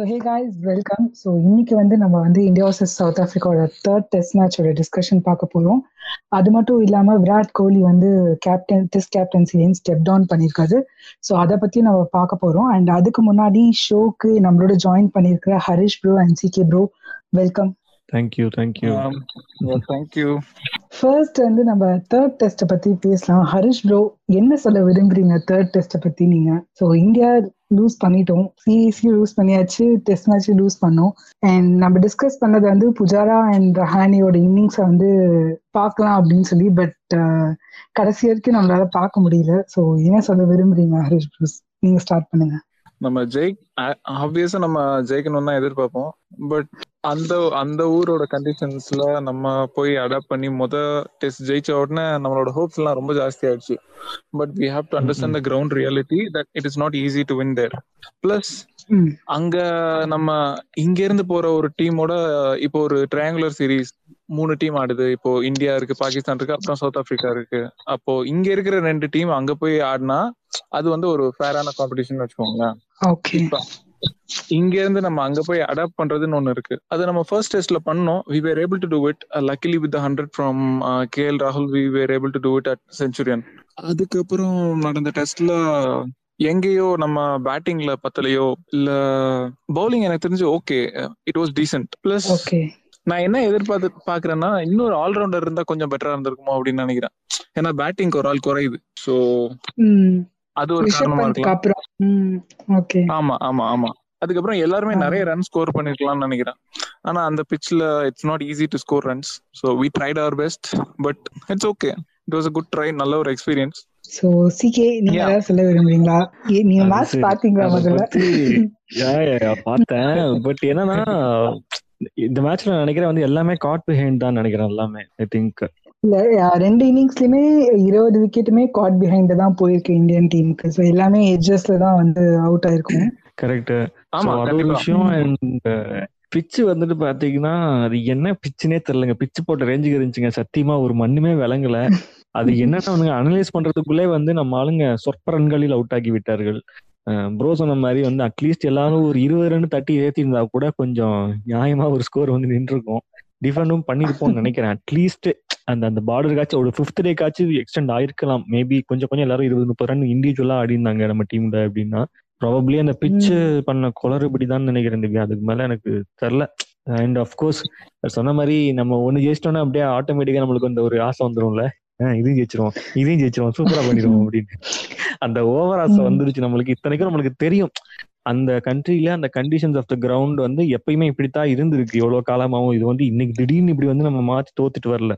So hey guys welcome so இன்னைக்கு வந்து நம்ம வந்து இந்தியா வர்சஸ் சவுத் ஆஃப்ரிக்காவோட தேர்ட் டெஸ்ட் மேட்சோட டிஸ்கஷன் பார்க்க போகிறோம் அது மட்டும் இல்லாமல் விராட் கோலி வந்து கேப்டன் டெஸ்ட் கேப்டன்சிலேயும் ஸ்டெப் டவுன் பண்ணியிருக்காரு. ஸோ அதை பற்றி நம்ம பார்க்க போகிறோம் அண்ட் அதுக்கு முன்னாடி ஷோக்கு நம்மளோட ஜாயின் பண்ணியிருக்கிற Harish bro and C K bro welcome thank you thank you thank you first வந்து நம்ம தேர்ட் டெஸ்ட்டை பற்றி பேசலாம். ஹரிஷ் ப்ரோ என்ன சொல்ல விரும்புறீங்க தேர்ட் டெஸ்ட்டை பற்றி நீங்கள் ஸோ இந்தியா லூஸ் பண்ணிட்டோம். சீரியஸ்லி லூஸ் பண்ணியாச்சு டெஸ்ட் மேட்ச் லூஸ் பண்ணோம். அண்ட் நம்ம டிஸ்கஸ் பண்ணது வந்து புஜாரா அண்ட் ரஹானியோட இன்னிங்ஸை வந்து பார்க்கலாம் அப்படின்னு சொல்லி பட் கடைசி வரைக்கும் நம்மளால பார்க்க முடியல. ஸோ என்ன சொல்ல விரும்புறீங்க ஹரிஷ் ப்ரூஸ் நீங்க ஸ்டார்ட் பண்ணுங்க. நம்ம ஜெய் ஆப்வியஸா நம்ம ஜெயிக்கணும் தான் எதிர்பார்ப்போம். பட் அந்த அந்த ஊரோட கண்டிஷன்ஸ்ல நம்ம போய் அடாப்ட் பண்ணி முத டெஸ்ட் ஜெயிச்ச உடனே நம்மளோட ஹோப்ஸ் எல்லாம் ரொம்ப ஜாஸ்தி ஆயிடுச்சு. But we have to understand the ground reality that it is not easy to win there plus அங்க நம்ம இங்க இருந்து போற ஒரு டீமோட இப்போ ஒரு ட்ரையாங்குலர் சீரீஸ் மூணு டீம் ஆடுது. இப்போ இந்தியா இருக்கு பாகிஸ்தான் இருக்கு அப்புறம் சவுத் ஆப்பிரிக்கா இருக்கு. அப்போ இங்க இருக்கிற ரெண்டு டீம் அங்க போய் ஆடினா அது வந்து ஒரு ஃபேரான காம்படிஷன் வச்சுக்கோங்களேன். ஓகே இங்க இருந்து நம்ம அங்க போய் அடாப்ட் பண்றதுன்னு ஒண்ணு இருக்கு. அது நம்ம ஃபர்ஸ்ட் டெஸ்ட்ல பண்ணோம் we were able to do it luckily with hundred from K L ராகுல் we were able to do it at Centurion அதுக்கப்புறம் நடந்த டெஸ்ட்ல எங்கேயோ நம்ம பேட்டிங்ல பத்தலையோ இல்ல பவுலிங் எனக்கு தெரிஞ்சு okay it was decent plus okay நான் என்ன எதிர்பார்த்து பாக்குறேன்னா இன்னொரு ஆல்ரவுண்டர் இருந்தா கொஞ்சம் பெட்டரா இருந்திருக்குமோ அப்படின்னு நினைக்கிறேன். ஏன்னா பேட்டிங் ஒரு ஆள் குறையுது. சோ அது ஒரு காரணமா இருக்கலாம். ஆமா ஆமா ஆமா. அதுக்கப்புறம் எல்லாருமே நிறைய ரன் ஸ்கோர் பண்ணிருக்கலாம்னு நினைக்கிறேன். ஆனா அந்த பிட்ச்ல it's not easy to score runs so we tried our best but it's okay it was a good try நல்ல ஒரு எக்ஸ்பீரியன்ஸ் சோ சிகே நீங்க. ஏதாவது சொல்ல விரும்புறீங்களா? நீங்க மேட்ச். பாத்தீங்களா முதல்ல? பார்த்தேன். பட் என்னன்னா இந்த மேட்ச்ல நான் நினைக்கிறேன் வந்து எல்லாமே காட் பிஹைண்ட் தான் நினைக்கிறேன் எல்லாமே ஐ திங்க் ரெண்டு இன்னிங்ஸ்லயுமே இருபது விக்கெட்டுமே காட் பிஹைண்ட் தான் போயிருக்கு இந்தியன் டீமுக்கு ஸோ எல்லாமே எட்ஜஸ்ல தான் வந்து அவுட் ஆயிருக்கும். கரெக்ட் ஆமா அது ஒரு விஷயம் அண்ட் பிச்சு வந்துட்டு பாத்தீங்கன்னா அது என்ன பிச்சுனே தெரியலங்க. பிச்சு போட்ட ரேஞ்சுக்கு இருந்துச்சுங்க. சத்தியமா ஒரு மண்ணுமே விளங்கல. அது என்னன்னு அனலைஸ் பண்றதுக்குள்ளே வந்து நம்ம ஆளுங்க சொற்ப ரன்களில் அவுட் ஆக்கி விட்டார்கள். ப்ரோ சொன்ன மாதிரி வந்து அட்லீஸ்ட் எல்லாரும் ஒரு இருபது ரன் தட்டி ஏத்தி இருந்தா கூட கொஞ்சம் நியாயமா ஒரு ஸ்கோர் வந்து நின்றுருக்கும். டிஃபெண்டும் பண்ணிருப்போம்னு நினைக்கிறேன். அட்லீஸ்ட் அந்த அந்த பார்டருக்காச்சும் ஒரு ஃபிஃப்த் டேக்காச்சும் எக்ஸ்டெண்ட் ஆயிருக்கலாம். மேபி கொஞ்சம் கொஞ்சம் எல்லாரும் இருபது முப்பது ரன் இண்டிவிஜுவலா ஆடி இருந்தாங்க நம்ம டீம்ல அப்படின்னா. ப்ராபப்ளி அந்த பிச்சு பண்ண குளறுபடி தான் நினைக்கிறேன் திவ்யா. அதுக்கு மேல எனக்கு தெரில. அண்ட் அஃப்கோர்ஸ் சொன்ன மாதிரி நம்ம ஒண்ணு ஜெயிச்சிட்டோம்னா அப்படியே ஆட்டோமேட்டிக்கா நம்மளுக்கு அந்த ஒரு ஆசை வந்துரும்ல. ஆஹ் இதையும் ஜெயிச்சிருவோம் இதையும் ஜெயிச்சிருவோம் சூப்பரா பண்ணிடுவோம் அப்படின்னு. அந்த ஓவர் ஆசை. வந்துருச்சு நம்மளுக்கு இத்தனைக்கும் நம்மளுக்கு தெரியும். அந்த கண்ட்ரில அந்த கண்டிஷன்ஸ் ஆஃப் த கிரவுண்ட் வந்து எப்பயுமே இப்படித்தான் இருந்திருக்கு. எவ்வளவு காலமாவும் இது வந்து இன்னைக்கு திடீர்னு இப்படி வந்து நம்ம மாத்தி தோத்துட்டு வரல.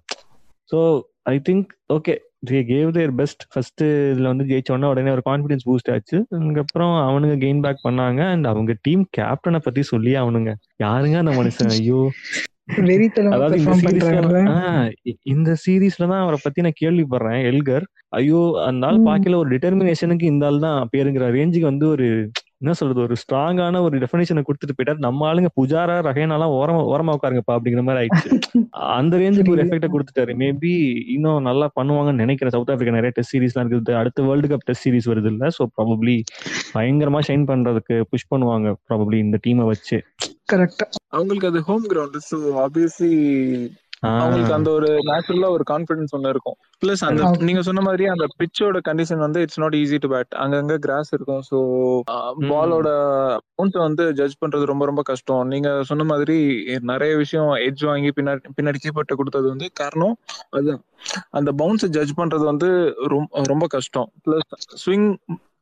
So I think okay they gave their best first இதுல வந்து ஜெயிச்ச உடனே ஒரு கான்ஃபிடன்ஸ் பூஸ்ட் ஆச்சு. அதுக்கப்புறம் அவனுங்க கெயின் பேக் பண்ணாங்க. அண்ட் அவங்க டீம் கேப்டனை பத்தி சொல்லி அவனுங்க யாருங்க அந்த மனுஷன்? ஐயோ. இந்த சீரீஸ்ல தான் அவரை பத்தி நான் கேள்விப்படுறேன். எல்கர் ஐயோ அந்த ஆள். பாக்கல ஒரு டிட்டர்மினேஷனுக்கு இந்த ஆள் தான் பேருங்கிற ரேஞ்சுக்கு வந்து ஒரு என்ன சொல்றது ஒரு ஸ்ட்ராங்கான ஒரு டெஃபினேஷனை கொடுத்துட்டு போயிட்டார். நம்ம ஆளுங்க புஜாரா ரஹேனாலாம் ஓரமா ஓரமா உட்காருங்கப்பா அப்படிங்கிற மாதிரி ஆயிடுச்சு. அந்த ரேஞ்சுக்கு ஒரு. எஃபெக்ட கொடுத்துட்டாரு. மேபி இன்னும் நல்லா பண்ணுவாங்கன்னு நினைக்கிறேன். சவுத் ஆப்பிரிக்கா நிறைய டெஸ்ட் சீரீஸ்லாம் இருக்குது. அடுத்த வேர்ல்டு கப் டெஸ்ட் சீரிஸ் வருது இல்ல. சோ ப்ராபப்ளி பயங்கரமா ஷைன் பண்றதுக்கு புஷ் பண்ணுவாங்க ப்ராபப்ளி இந்த டீமை வச்சு. கரெக்ட் அவங்களுக்கு அது ஹோம் கிரவுண்ட் ஸோ ஆப்வியஸ்லி அவங்களுக்கு அந்த ஒரு நேச்சுரலா ஒரு கான்பிடன்ஸ் ஒண்ணு இருக்கும். பிளஸ் அந்த. நீங்க சொன்ன மாதிரி அந்த பிச்சோட கண்டிஷன் வந்து it's not easy to bat அங்கங்க கிராஸ் இருக்கும் ஸோ பாலோட பவுன்ஸ் வந்து ஜட்ஜ் பண்றது ரொம்ப ரொம்ப கஷ்டம். நீங்க சொன்ன மாதிரி நிறைய விஷயம் எட்ஜ் வாங்கி பின்னாடி பின்னாடி கீப்பர்ட்ட கொடுத்தது வந்து காரணம் அதுதான். அந்த பவுன்ஸ் ஜட்ஜ் பண்றது வந்து ரொம்ப ரொம்ப கஷ்டம். Plus swing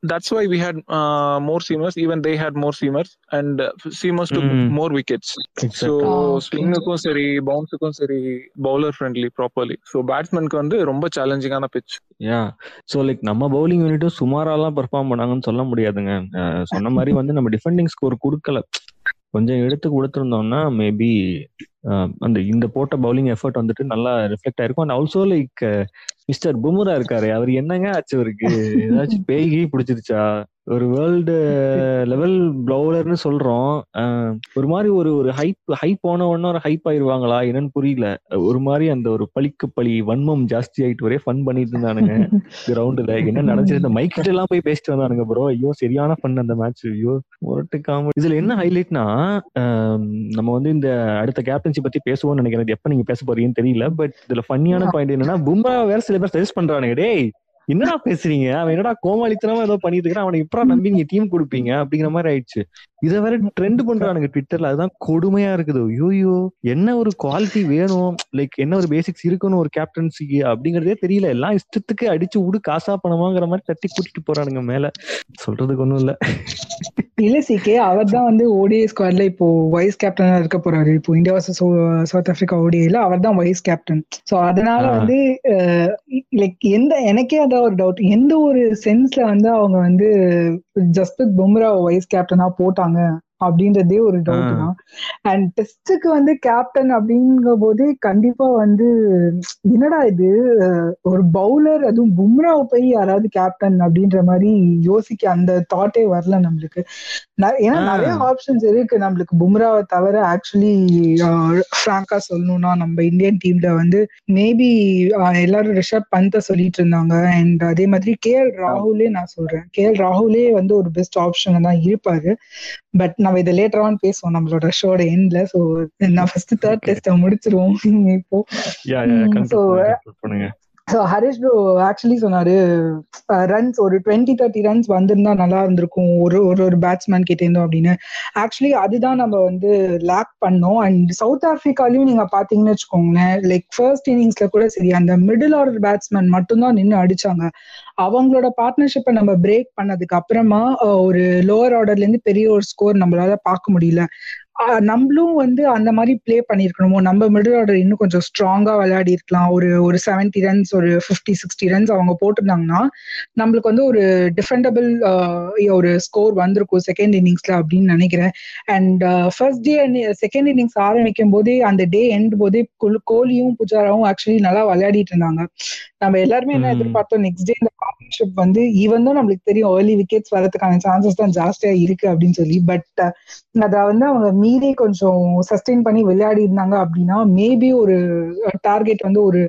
that's why we had more seamers even they had more seamers and seamers to Mm. More wickets so Ah, okay. ஸ்விங்குக்கும் சரி பவுன்ஸுக்கும் சரி பவுலர் ஃப்ரெண்ட்லி ப்ராப்பர்லி ஸோ பேட்ஸ்மேனுக்கு வந்து ரொம்ப சேலஞ்சிங்கான பிச் யா ஸோ லைக் நம்ம பவுலிங் யூனிட்டும் சுமாராலாம் பெர்ஃபார்ம் பண்ணாங்கன்னு சொல்ல முடியாதுங்க. சொன்ன மாதிரி வந்து நம்ம டிஃபெண்டிங் ஸ்கோர் கொடுக்கல. கொஞ்சம் எடுத்து கொடுத்துருந்தோம்னா மேபி அந்த இந்த போட்ட பவுலிங் எஃபர்ட் வந்துட்டு நல்லா ரிஃப்ளெக்ட் ஆயிருக்கும். And also like mister Bumrah இருக்காரு அவர் என்னங்க ஆச்சு அவருக்கு? ஏதாச்சும் பேய்கி பிடிச்சிருச்சா? ஒரு வேர்ல்டு லெவல் பவுலர்னு சொல்றோம். ஒரு மாதிரி ஒரு ஒரு ஹைப் ஹைப் போன உடனே ஒரு ஹைப் ஆயிருவாங்களா என்னன்னு புரியல. ஒரு மாதிரி அந்த ஒரு பழிக்கு பழி வன்மம் ஜாஸ்தி ஆயிட்டு ஒரே ஃபன் பண்ணிட்டு இருந்தானுங்க. கிரவுண்டுல என்ன நடந்துச்சு? இந்த மைக் எல்லாம் போய் பேசிட்டு வந்தானுங்க ப்ரோ ஐயோ சரியான ஃபன் அந்த மேட்ச் ஐயோ ஒருட்டு காமெடி. இதுல என்ன ஹைலைட்னா நம்ம வந்து இந்த அடுத்த கேப்டன்சி பத்தி பேசுவோம்னு நினைக்கிறேன். எப்ப நீங்க பேச போறீங்கன்னு தெரியல பட் இதுல ஃபன்னியான பாயிண்ட் என்னன்னா பும்ரா வேற சில பேர் சஜஸ்ட் பண்றானுங்க. டேய் என்னடா பேசுறீங்க? அவன் என்னடா கோமாளித்தனமா ஏதோ பண்ணிட்டு இருக்கான். அவனுக்கு எப்படா நம்பி நீங்க டீம் கொடுப்பீங்க அப்படிங்கிற மாதிரி ஆயிடுச்சு. இத வேற ட்ரெண்ட் பண்றானுங்க ட்விட்டர்ல அதுதான் கொடுமையா இருக்குது. ஐயோயோ என்ன ஒரு குவாலிட்டி வேணும்? லைக் என்ன ஒரு பேசிக்ஸ் இருக்கணும் ஒரு கேப்டன்சிக்கு அப்படிங்கறதே தெரியல. எல்லாம் இஷ்டத்துக்கு அடிச்சு விடு காசா பணமாங்கிற மாதிரி தட்டி கூட்டிட்டு போறானுங்க மேல. சொல்றதுக்கு ஒண்ணும் இல்ல. இல்ல சிகே அவர் தான் வந்து ஓடிஐ ஸ்குவாட்ல இப்போ வைஸ் கேப்டனா இருக்க போறாரு. இப்போ இந்தியா வர்சஸ் சவுத் ஆப்பிரிக்கா ஓடிஐல அவர் தான் வைஸ் கேப்டன் சோ அதனால. வந்து லைக் எந்த எனக்கே அதான் ஒரு டவுட் எந்த ஒரு சென்ஸ்ல வந்து அவங்க வந்து ஜஸ்பிரித் பும்ரா வைஸ் கேப்டனா போட்டாங்க. அப்படின்றதே ஒரு டவுட். தான். அண்ட் டெஸ்டுக்கு வந்து கேப்டன் அப்படிங்கிற போது கண்டிப்பா வந்து என்னடா இது? ஒரு பவுலர் அதுவும் பும்ராவை போய் யாராவது கேப்டன் அப்படின்ற மாதிரி யோசிக்க அந்த தாட்டே வரல நம்மளுக்கு. ஏன்னா. நிறைய ஆப்ஷன்ஸ் இருக்கு. நம்மளுக்கு பும்ராவை தவிர ஆக்சுவலி ஃப்ராங்கா சொல்லணும்னா நம்ம இந்தியன் டீம்ல வந்து மேபி எல்லாரும் ரிஷப் பந்த சொல்லிட்டு இருந்தாங்க. அண்ட் அதே மாதிரி கே எல் ராகுலே நான் சொல்றேன். கே எல் ராகுலே வந்து ஒரு பெஸ்ட் ஆப்ஷன் தான் இருப்பாரு. பட் நம்ம இதை லேட்டர் ஆன் பேசுவோம். நம்மளோட ஷோட எண்ட்ல சோ நான் ஃபர்ஸ்ட் தேர்ட் டெஸ்ட முடிச்சிருவோம். இப்போ. ஸோ ஹரிஷ் ப்ரோ ஆக்சுவலி சொன்னாரு ரன்ஸ் ஒரு டுவெண்ட்டி தேர்ட்டி ரன்ஸ் வந்திருந்தா நல்லா இருந்திருக்கும். ஒரு ஒரு ஒரு பேட்ஸ்மேன் கிட்ட இருந்தோம் அப்படின்னு. ஆக்சுவலி அதுதான் நம்ம வந்து லேக் பண்ணோம். அண்ட் சவுத் ஆப்பிரிக்காலையும் நீங்க பாத்தீங்கன்னு வச்சுக்கோங்களேன் லைக் ஃபர்ஸ்ட் இன்னிங்ஸ்ல கூட சரி அந்த மிடில் ஆர்டர் பேட்ஸ்மேன் மட்டும்தான் நின்று அடிச்சாங்க. அவங்களோட பார்ட்னர்ஷிப்பை நம்ம பிரேக் பண்ணதுக்கு அப்புறமா ஒரு லோவர் ஆர்டர்ல இருந்து பெரிய ஒரு ஸ்கோர் நம்மளால பார்க்க முடியல. நம்மளும் வந்து அந்த மாதிரி ப்ளே பண்ணிருக்கணுமோ நம்ம மிடில் ஆர்டர் இன்னும் கொஞ்சம் ஸ்ட்ராங்கா விளையாடி இருக்கலாம். ஒரு ஒரு செவன்டி ரன்ஸ் ஒரு ஃபிஃப்டி சிக்ஸ்டி ரன்ஸ் அவங்க போட்டிருந்தாங்கன்னா நம்மளுக்கு வந்து ஒரு டிஃபெண்டபிள் ஒரு ஸ்கோர் வந்திருக்கும் செகண்ட் இன்னிங்ஸ்ல அப்படின்னு நினைக்கிறேன். And first day second innings ஆரம்பிக்கும் போதே அந்த டே எண்ட் போதே கோல்- கோலியும் புஜாராவும் ஆக்சுவலி நல்லா விளையாடிட்டு இருந்தாங்க. நம்ம எல்லாருமே என்ன ம். எதிர்பார்த்தோம்? நெக்ஸ்ட் டே இந்த பார்ட்னர்ஷிப் வந்து ஈவன் தான் நம்மளுக்கு தெரியும் ஏர்லி விக்கெட்ஸ் வரதுக்கான சான்சஸ் தான் ஜாஸ்தியா இருக்கு அப்படின்னு சொல்லி பட் அத வந்து அவங்க மீறி கொஞ்சம் சஸ்டெயின் பண்ணி விளையாடி இருந்தாங்க அப்படின்னா மேபி ஒரு டார்கெட் வந்து ஒரு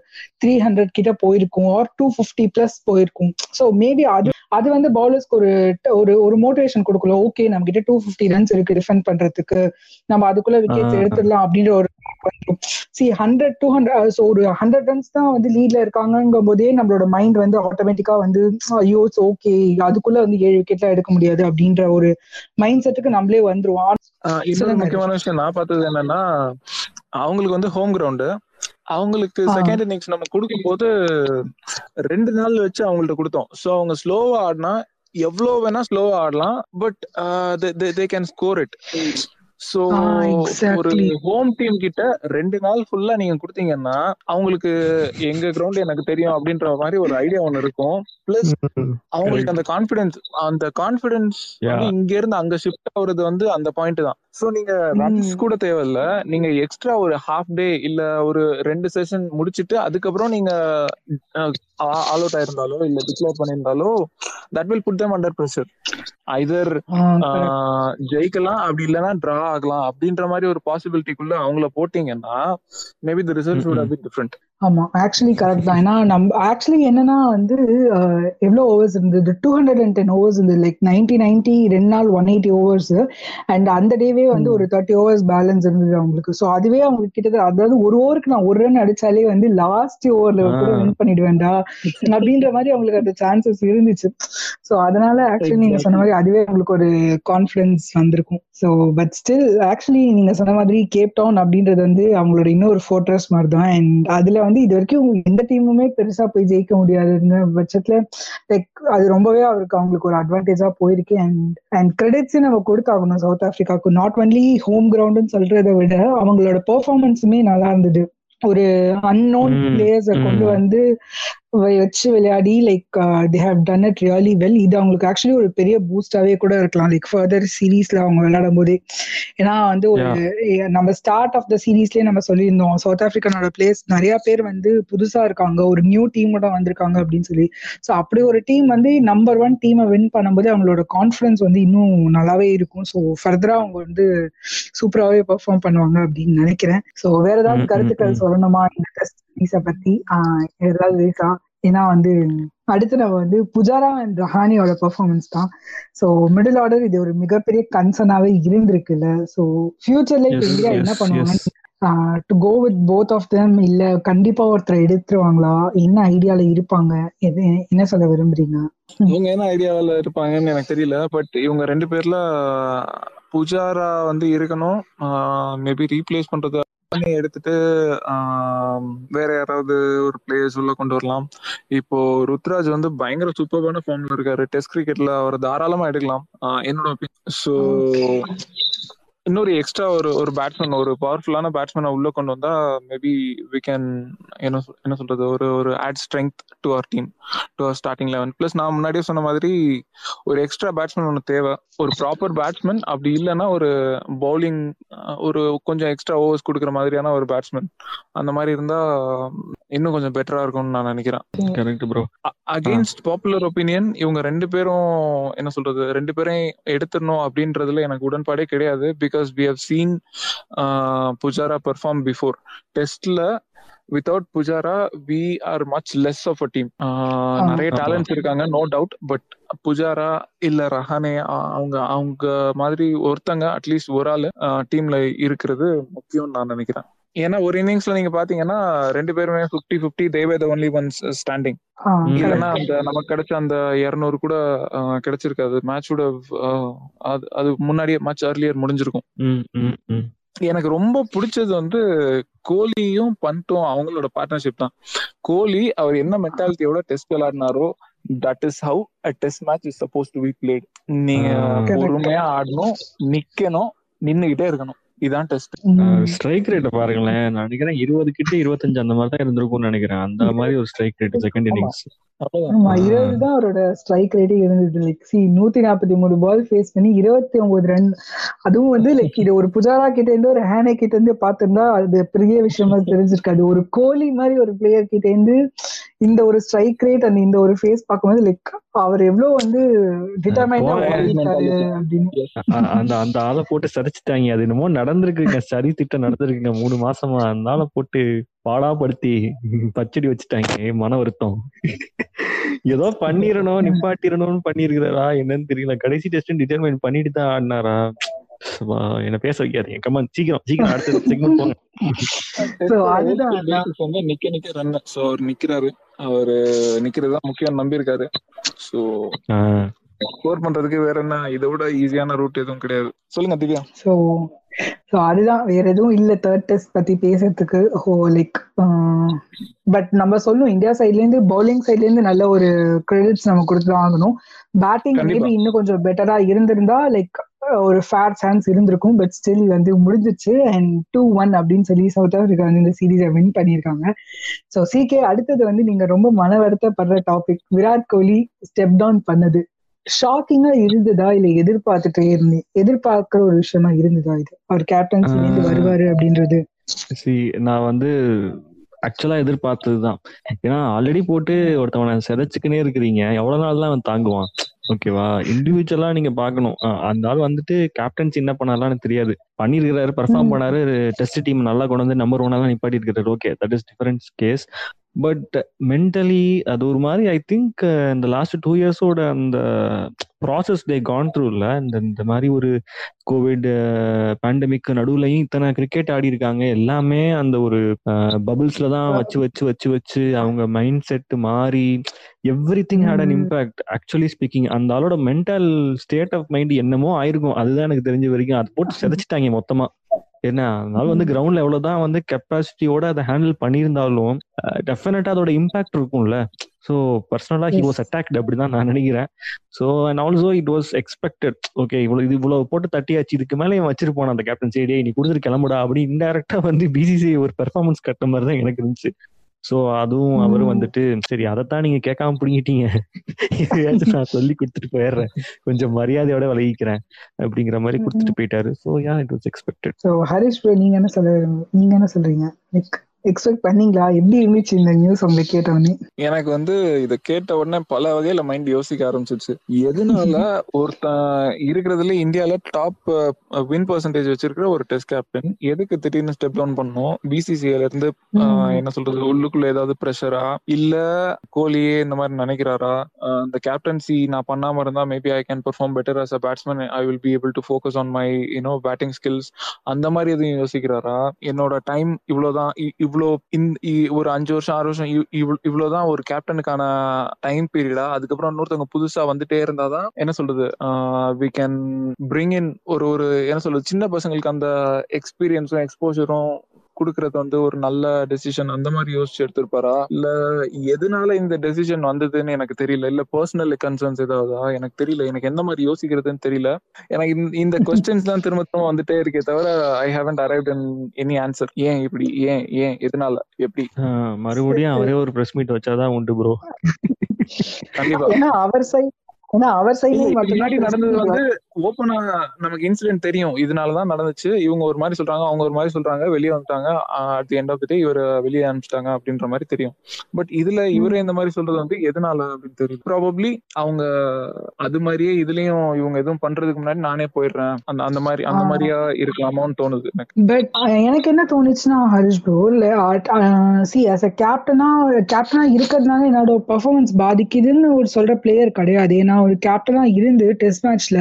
த்ரீ ஹண்ட்ரட் கிட்ட போயிருக்கும் ஆர் டூ ஃபிஃப்டி பிளஸ் போயிருக்கும். ஸோ மேபி அது அது வந்து பவுலர்ஸ்க்கு ஒரு ஒரு ஒரு மோட்டிவேஷன் கொடுக்கல. ஓகே நம்ம கிட்ட டூ ஃபிஃப்டி ரன்ஸ் இருக்கு டிஃபெண்ட் பண்றதுக்கு. நம்ம அதுக்குள்ள விக்கெட்ஸ். எடுத்துடலாம் அப்படின்ற ஒரு சி ஹண்ட்ரட் டூ ஹண்ட்ரட் ஸோ ஒரு ஹண்ட்ரட் ரன்ஸ் தான் வந்து லீட்ல இருக்காங்கங்கும் போதே நம்மளோட மைண்ட் வந்து ஆட்டோமேட்டிக்கா வந்து ஐயோ ஓகே அதுக்குள்ள வந்து ஏழு விக்கெட்லாம் எடுக்க முடியாது அப்படின்ற ஒரு மைண்ட் செட்டுக்கு நம்மளே வந்துருவோம். முக்கியமான விஷயம் நான் பார்த்தது என்னன்னா அவங்களுக்கு வந்து ஹோம் கிரவுண்டு அவங்களுக்கு. செகண்ட் இன்னிங்ஸ் நம்ம கொடுக்கும்போது ரெண்டு நாள் வச்சு அவங்கள்ட்ட கொடுத்தோம் சோ அவங்க ஸ்லோவா ஆடினா எவ்வளவு வேணா ஸ்லோவா ஆடலாம் but they can score it so ஒரு exactly. ஹோம் டீம் கிட்ட ரெண்டு நாள் ஃபுல்லா நீங்க கொடுத்தீங்கன்னா அவங்களுக்கு எங்க கிரவுண்ட் எனக்கு தெரியும் அப்படின்ற மாதிரி ஒரு ஐடியா ஒன்னு இருக்கும். பிளஸ் அவங்களுக்கு அந்த கான்பிடன்ஸ் அந்த கான்பிடன்ஸ். இங்க இருந்து அங்க ஷிஃப்ட் ஆகுறது வந்து அந்த பாயிண்ட் தான். சோ நீங்க ரன்ஸ். கூட தேவையில்ல. நீங்க எக்ஸ்ட்ரா ஒரு ஹாஃப் டே இல்ல ஒரு ரெண்டு செஷன் முடிச்சிட்டு அதுக்கப்புறம் நீங்க ஆல் அவுட் ஆயிருந்தாலோ இல்ல declare பண்ணியிருந்தாலோ that will put them under pressure either ஜெயிக்கலாம். அப்படி இல்லைன்னா டிரா ஆகலாம் அப்படின்ற மாதிரி ஒரு பாசிபிலிட்டிக்குள்ள அவங்கள போட்டீங்கன்னா maybe the result would have different ஆமா ஆக்சுவலி கரெக்ட் தான். ஏன்னா நம்ம ஆக்சுவலி என்னன்னா வந்து அஹ், எவ்வளவு ஓவர்ஸ் இருந்தது? Two hundred and ten overs இருந்தது. லைக் நைன்டி நைன்டி ரெண்டு நாள் ஒன் எயிட்டி ஓவர்ஸ் அண்ட் அந்த டேவே வந்து ஒரு தேர்ட்டி ஓவர்ஸ் பேலன்ஸ் இருந்தது அவங்களுக்கு. ஸோ அதுவே அவங்களுக்கு கிட்டத்தட்ட அதாவது ஒரு ஓவருக்கு நான் ஒரு ரன் அடிச்சாலே வந்து லாஸ்ட் ஓவர்ல கூட. வின் பண்ணிடுவேன்டா. அப்படின்ற மாதிரி அவங்களுக்கு அந்த சான்சஸ் இருந்துச்சு. ஸோ அதனால ஆக்சுவலி நீங்க சொன்ன மாதிரி அதுவே அவங்களுக்கு ஒரு கான்ஃபிடன்ஸ் வந்திருக்கும். ஸோ பட் ஸ்டில் ஆக்சுவலி நீங்க சொன்ன மாதிரி கேப் டவுன் அப்படின்றது வந்து அவங்களோட இன்னொரு ஃபோர்ட்ரஸ் மாதிரி தான் அண்ட் அதுல வந்து இது வரைக்கும் எந்த டீமுமே பெருசா போய் ஜெயிக்க முடியாதுங்க பட்சத்துல லைக் அது ரொம்பவே அவருக்கு அவங்களுக்கு ஒரு அட்வான்டேஜா போயிருக்கு. அண்ட் அண்ட் கிரெடிட்ஸ் நம்ம கொடுத்தாகணும் சவுத் ஆப்பிரிக்காவுக்கு நாட் ஒன்லி ஹோம் கிரவுண்டுன்னு சொல்றதை விட அவங்களோட பெர்ஃபார்மன்ஸுமே நல்லா இருந்தது. ஒரு அன்னோன் பிளேயர்ஸை கொண்டு. வந்து வச்சு விளையாடி like they have done it really well இது அவங்களுக்கு ஆக்சுவலி ஒரு பெரிய பூஸ்டாவே கூட இருக்கலாம். லைக் ஃபர்தர் சீரீஸ்ல அவங்க விளையாடும் போதே. ஏன்னா வந்து ஒரு நம்ம ஸ்டார்ட் ஆஃப் த சீரீஸ்லயே நம்ம சொல்லியிருந்தோம். சவுத் ஆப்பிரிக்கானோட பிளேஸ் நிறைய பேர் வந்து புதுசா இருக்காங்க. ஒரு நியூ டீமோட வந்திருக்காங்க அப்படின்னு சொல்லி. ஸோ அப்படி ஒரு டீம் வந்து நம்பர் ஒன் டீமை வின் பண்ணும்போது அவங்களோட கான்ஃபிடன்ஸ் வந்து இன்னும் நல்லாவே இருக்கும். ஸோ ஃபர்தரா அவங்க வந்து சூப்பராகவே பெர்ஃபார்ம் பண்ணுவாங்க அப்படின்னு நினைக்கிறேன். ஸோ வேற ஏதாவது கருத்துக்கள் சொல்லணுமா? இந்த டெஸ்ட் சீரீஸை பத்தி ஏதாவது இருக்கா? ஏன்னா வந்து அடுத்து நம்ம வந்து புஜாரா அண்ட் ரஹானியோட பெர்ஃபார்மன்ஸ் தான். ஸோ மிடில் ஆர்டர் இது ஒரு மிகப்பெரிய கன்சர்னாவே இருந்திருக்குல்ல. ஸோ ஃபியூச்சர்ல இந்தியா என்ன பண்ணுவாங்க? To go with both of them இல்ல கண்டிப்பா ஒருத்தர் எடுத்துருவாங்களா என்ன ஐடியால இருப்பாங்க? எது என்ன சொல்ல விரும்புறீங்க? இவங்க என்ன ஐடியாவில் இருப்பாங்கன்னு எனக்கு தெரியல. பட் இவங்க ரெண்டு பேர்ல புஜாரா வந்து இருக்கணும். மேபி ரீப்ளேஸ் பண்றது எடுத்துட்டு வேற யாராவது ஒரு பிளேயர்ஸ் உள்ள கொண்டு வரலாம். இப்போ ருத்ராஜ் வந்து பயங்கர சூப்பர்பான ஃபார்ம்ல இருக்காரு. டெஸ்ட் கிரிக்கெட்ல அவர் தாராளமா எடுக்கலாம். என்னோட ஒப்பீனியன் ஸோ இன்னொரு எக்ஸ்ட்ரா ஒரு ஒரு பேட்ஸ்மேன் ஒரு பவர்ஃபுல்லான பேட்ஸ்மேனை உள்ள கொண்டு வந்தா மேபி வி கேன் என்ன என்ன சொல்றது ஒரு ஒரு add strength to our team to our starting eleven plus நான் முன்னாடியே சொன்ன மாதிரி ஒரு எக்ஸ்ட்ரா பேட்ஸ்மேன் ஒன்று தேவை. ஒரு ப்ராப்பர் பேட்ஸ்மேன் அப்படி இல்லைன்னா ஒரு பவுலிங் ஒரு கொஞ்சம் எக்ஸ்ட்ரா ஓவர்ஸ் கொடுக்குற மாதிரியான ஒரு பேட்ஸ்மேன் அந்த மாதிரி இருந்தா இன்னும் கொஞ்சம் பெட்டரா இருக்கும்னு நான் நினைக்கிறேன். Correct bro against popular opinion இவங்க ரெண்டு பேரும் என்ன சொல்றது ரெண்டு பேரையும் எடுத்துடணும் அப்படின்றதுல எனக்கு உடன்பாடே கிடையாது because we have seen Pujara perform before டெஸ்ட்ல without Pujara we are much less of a team நிறைய டேலண்ட்ஸ் இருக்காங்க நோ டவுட் பட் புஜாரா இல்ல ரஹானே அவங்க அவங்க மாதிரி ஒருத்தங்க அட்லீஸ்ட் ஒரு ஆள் டீம்ல இருக்கிறது முக்கியம் நான் நினைக்கிறேன். ஏன்னா ஒரு இன்னிங்ஸ்ல நீங்க பாத்தீங்கன்னா ரெண்டு பேருமே fifty fifty they were the only ones standing இல்லைன்னா அந்த நமக்கு கிடைச்ச அந்த இருநூறு கூட கிடைச்சிருக்காது. மேட்சோட அது அது முன்னாடியே மேட்ச் அர்லியர் முடிஞ்சிருக்கும். எனக்கு ரொம்ப பிடிச்சது வந்து கோலியும் பண்ட்டும் அவங்களோட பார்ட்னர்ஷிப் தான். கோலி அவர் என்ன மென்டாலிட்டியோட test விளையாடினாரோ that is how a test match is supposed to be played நீங்க பொறுமையா ஆடணும் நிக்கணும் நின்னுகிட்டே இருக்கணும். இதான் டெஸ்ட் ஸ்ட்ரைக் ரேட் பாருங்களேன். நான் நினைக்கிறேன் இருபது கிட்ட இருபத்தஞ்சு அந்த மாதிரி தான் இருந்திருக்கும்னு நினைக்கிறேன். அந்த மாதிரி ஒரு ஸ்ட்ரைக் ரேட் செகண்ட் இன்னிங்ஸ் ஆமா இருபது தான் அவரோட ஸ்ட்ரைக் ரேட்டே இருந்தது. லைக் சி நூத்தி நாற்பத்தி மூணு பால் ஃபேஸ் பண்ணி இருபத்தி ஒன்பது ரன் அதுவும் வந்து லைக் இது ஒரு புஜாரா கிட்ட இருந்து ஒரு ஹேனே கிட்ட இருந்து பாத்திருந்தா அது பெரிய விஷயமா தெரிஞ்சிருக்காது. ஒரு கோலி மாதிரி ஒரு பிளேயர் கிட்ட இருந்து இந்த ஒரு ஸ்ட்ரைக் ரேட் அந்த இந்த ஒரு ஃபேஸ் பார்க்கும்போது லைக் அவர் எவ்வளவு வந்து அந்த அந்த ஆளை போட்டு சரிச்சுட்டாங்க அது என்னமோ நடந்திருக்குங்க. சரி திட்டம் நடந்திருக்குங்க. மூணு மாசமா. அந்த ஆளை போட்டு பாடாப்படுத்தி பச்சடி வச்சுட்டாங்க. மன வருத்தம். ஏதோ பண்ணிடணும் நிப்பாட்டிடணும்னு பண்ணிருக்கிறாரா என்னன்னு தெரியல. கடைசி டெஸ்ட் டிட்டர்மைன் பண்ணிட்டு தான் ஆடினாரா? என்ன பேச வைக்காதீங்க. கமான் சீக்கிரம் சீக்கிரம் அடுத்த செக்மெண்ட் போங்க. நிக்க நிக்க ரன் சோ அவர் நிக்கிறாரு. அவரு நிக்கிறது தான் முக்கியம் நம்பி இருக்காரு சோ ஸ்கோர் பண்றதுக்கு வேற என்ன? இதை விட ஈஸியான ரூட் எதுவும் கிடையாது. சொல்லுங்க திவ்யா. சோ ஸோ அதுதான் வேற எதுவும் இல்ல. தேர்ட் டெஸ்ட் பத்தி பேசுறதுக்கு ஹோ லைக் பட் நம்ம சொல்லும் இந்தியா சைட்ல இருந்து பவுலிங் சைட்ல இருந்து நல்ல ஒரு கிரெடிட்ஸ் நம்ம கொடுத்துதான் ஆகணும். பேட்டிங் மேபி இன்னும் கொஞ்சம் பெட்டரா இருந்திருந்தா லைக் ஒரு ஃபேர் சான்ஸ் இருந்திருக்கும் பட் ஸ்டில் வந்து முடிஞ்சிச்சு. அண்ட் டூ ஒன் அப்படின்னு சொல்லி சவுத் ஆப்பிரிக்கா வந்து இந்த சீரீஸை வின் பண்ணியிருக்காங்க. ஸோ சிகே அடுத்தது வந்து நீங்க ரொம்ப மன வருத்தப்படுற topic Virat Kohli step down பண்ணது. ஷாக்கிங்கா இருந்ததா இல்ல எதிர்பார்த்துட்டே இருந்தேன் எதிர்பார்க்கிற ஒரு விஷயமா இருந்ததா இது? அவர் கேப்டன்சிலேருந்து வருவாரு அப்படின்றது. நான் வந்து ஆக்சுவலா எதிர்பார்த்ததுதான். ஏன்னா ஆல்ரெடி போட்டு ஒருத்தவனை செதைச்சுக்கினே இருக்கிறீங்க. எவ்வளவு நாள் தான் அவன் தாங்குவான்? ஓகேவா இண்டிவிஜுவலா நீங்க பாக்கணும் அந்த ஆள் வந்துட்டு கேப்டன்சி என்ன பண்ணாலும் தெரியாது. பண்ணிருக்கிறாரு பர்ஃபார்ம் பண்ணாரு டெஸ்ட் டீம் நல்லா கொண்டு வந்து நம்பர் ஒன்னா நிப்பாட்டி இருக்கிறாரு okay that is difference case but mentally அது ஒரு மாதிரி ஐ திங்க் இந்த லாஸ்ட் டூ இயர்ஸோட அந்த ப்ராசஸ் டே கான் த்ரூல இந்த இந்த மாதிரி ஒரு கோவிட் பேண்டமிக் நடுவுலையும் இத்தனை கிரிக்கெட் ஆடி இருக்காங்க. எல்லாமே அந்த ஒரு பபிள்ஸ்ல தான் வச்சு வச்சு வச்சு வச்சு அவங்க மைண்ட் செட் மாறி everything had an impact actually speaking அந்த ஆளோட மென்டல் ஸ்டேட் ஆஃப் மைண்ட் என்னமோ ஆயிருக்கும். அதுதான் எனக்கு தெரிஞ்ச வரைக்கும். அது போட்டு செதைச்சிட்டாங்க மொத்தமா. என்ன அதனால வந்து கிரவுண்ட்ல எவ்வளவுதான் வந்து கெப்பாசிட்டியோட அதை ஹேண்டில் பண்ணியிருந்தாலும் டெஃபினட்டா அதோட இம்பாக்ட் இருக்கும்ல. ஸோ பர்சனலா ஹி வாஸ் அட்டாக்ட் அப்படிதான் நான் நினைக்கிறேன். So and also it was expected okay இவ்வளவு இது இவ்வளவு போட்டு தட்டியாச்சு இதுக்கு மேலே வச்சிட்டு போன அந்த கேப்டன் சைடே நீ கொடுத்துட்டு கிளம்புடா அப்படி இன்டெரக்டா வந்து பிசிசி ஒரு பெர்ஃபார்மன்ஸ் கட்ட மாதிரி தான் எனக்கு இருந்துச்சு. சோ அதுவும் அவரும். வந்துட்டு சரி அதைத்தான் நீங்க கேட்காம புடிங்கிட்டீங்க. நான் சொல்லி கொடுத்துட்டு போயிடுறேன். கொஞ்சம் மரியாதையோட விலகிக்கிறேன். அப்படிங்கிற மாதிரி கொடுத்துட்டு போயிட்டாரு. So yeah it was expected so Harish நீங்க என்ன சொல்ல நீங்க என்ன சொல்றீங்க? லைக் எக்ஸ்பெக்ட் பண்ணீங்களா? எப்படி இருந்துச்சு இந்த நியூஸ் உங்களுக்கு கேட்டவொடனே? எனக்கு வந்து இத கேட்ட உடனே பல வகையில மைண்ட் யோசிக்க ஆரம்பிச்சிருச்சு. எதனால ஒருத்தன் இருக்கிறதுல இந்தியால டாப் வின் பர்சன்டேஜ் வச்சிருக்கிற ஒரு டெஸ்ட் கேப்டன் எதுக்கு திடீர்னு ஸ்டெப் டவுன் பண்ணும் பிசிசிஐல இருந்து என்ன சொல்றது உள்ளுக்குள்ள ஏதாவது ப்ரெஷரா இல்ல கோலியே இந்த மாதிரி நினைக்கிறாரா? இந்த கேப்டன்சி நான் பண்ணாம இருந்தா maybe I can perform better as a batsman I will be able to focus on my you know batting skills அந்த மாதிரி எதுவும் யோசிக்கிறாரா? என்னோட டைம் இவ்வளவுதான் இவ்வளோ இந்த இ- ஒரு அஞ்சு வருஷம் ஆறு வருஷம் இவ்- இவ்வளவு- இவ்வளவுதான் ஒரு கேப்டனுக்கான டைம் பீரியடா அதுக்கப்புறம் இன்னொருத்தவங்க புதுசா வந்துட்டே இருந்தாதான் என்ன சொல்றது? வி கேன் பிரிங் இன் ஒரு ஒரு என்ன சொல்றது? சின்ன பசங்களுக்கு அந்த எக்ஸ்பீரியன்ஸும் எக்ஸ்போஜரும் குடுக்கறது வந்து ஒரு நல்ல டெசிஷன் அந்த மாதிரி யோசிச்சு எடுத்திருப்பாரா? இல்ல எதனால இந்த டெசிஷன் வந்ததுன்னு எனக்கு தெரியல. இல்ல பர்சனல் கன்சர்ன்ஸ் ஏதாவதா? எனக்கு தெரியல. எனக்கு எந்த மாதிரி யோசிக்கிறதுன்னு தெரியல. எனக்கு இந்த- கொஸ்டின்ஸ் தான் திரும்ப திரும்ப வந்துட்டே இருக்கே தவிர I haven't arrived in any answer ஏன் இப்படி? ஏன்? ஏன்? எதனால? எப்படி? மறுபடியும் அவரே ஒரு பிரஸ் மீட் வச்சாதான் உண்டு ப்ரோ கண்டிப்பா. அவர் சைட் ஏன்னா அவர் இப்ப முன்னாடி நடந்தது வந்து ஓப்பனா நமக்கு இன்சிடென்ட் தெரியும். இதனாலதான் நடந்துச்சு. இவங்க ஒரு மாதிரி சொல்றாங்க அவங்க ஒரு மாதிரி சொல்றாங்க வெளியே வந்துட்டாங்க. At the end of day இவர் வெளியே அனுப்பிச்சிட்டாங்க அப்படின்ற மாதிரி தெரியும். பட் இதுல இவரே இந்த மாதிரி சொல்றது வந்து எதனால அப்படின்னு தெரியும் ப்ராபப்ளி அவங்க அது மாதிரியே இதுலயும் இவங்க எதுவும் பண்றதுக்கு முன்னாடி நானே போயிடுறேன். அந்த அந்த மாதிரி அந்த. மாதிரியா இருக்கலாமோன்னு தோணுது எனக்கு. பட் எனக்கு என்ன தோணுச்சுன்னா ஹரிஷ் ப்ரோ இல்ல சி ஆஸ் அ கேப்டனா கேப்டனா இருக்கிறதுனால என்னோட பெர்ஃபார்மன்ஸ் பாதிக்குதுன்னு ஒரு சொல்ற பிளேயர் கிடையாது. ஏன்னா ஒரு கேப்டனா இருந்து டெஸ்ட் மேட்ச்ல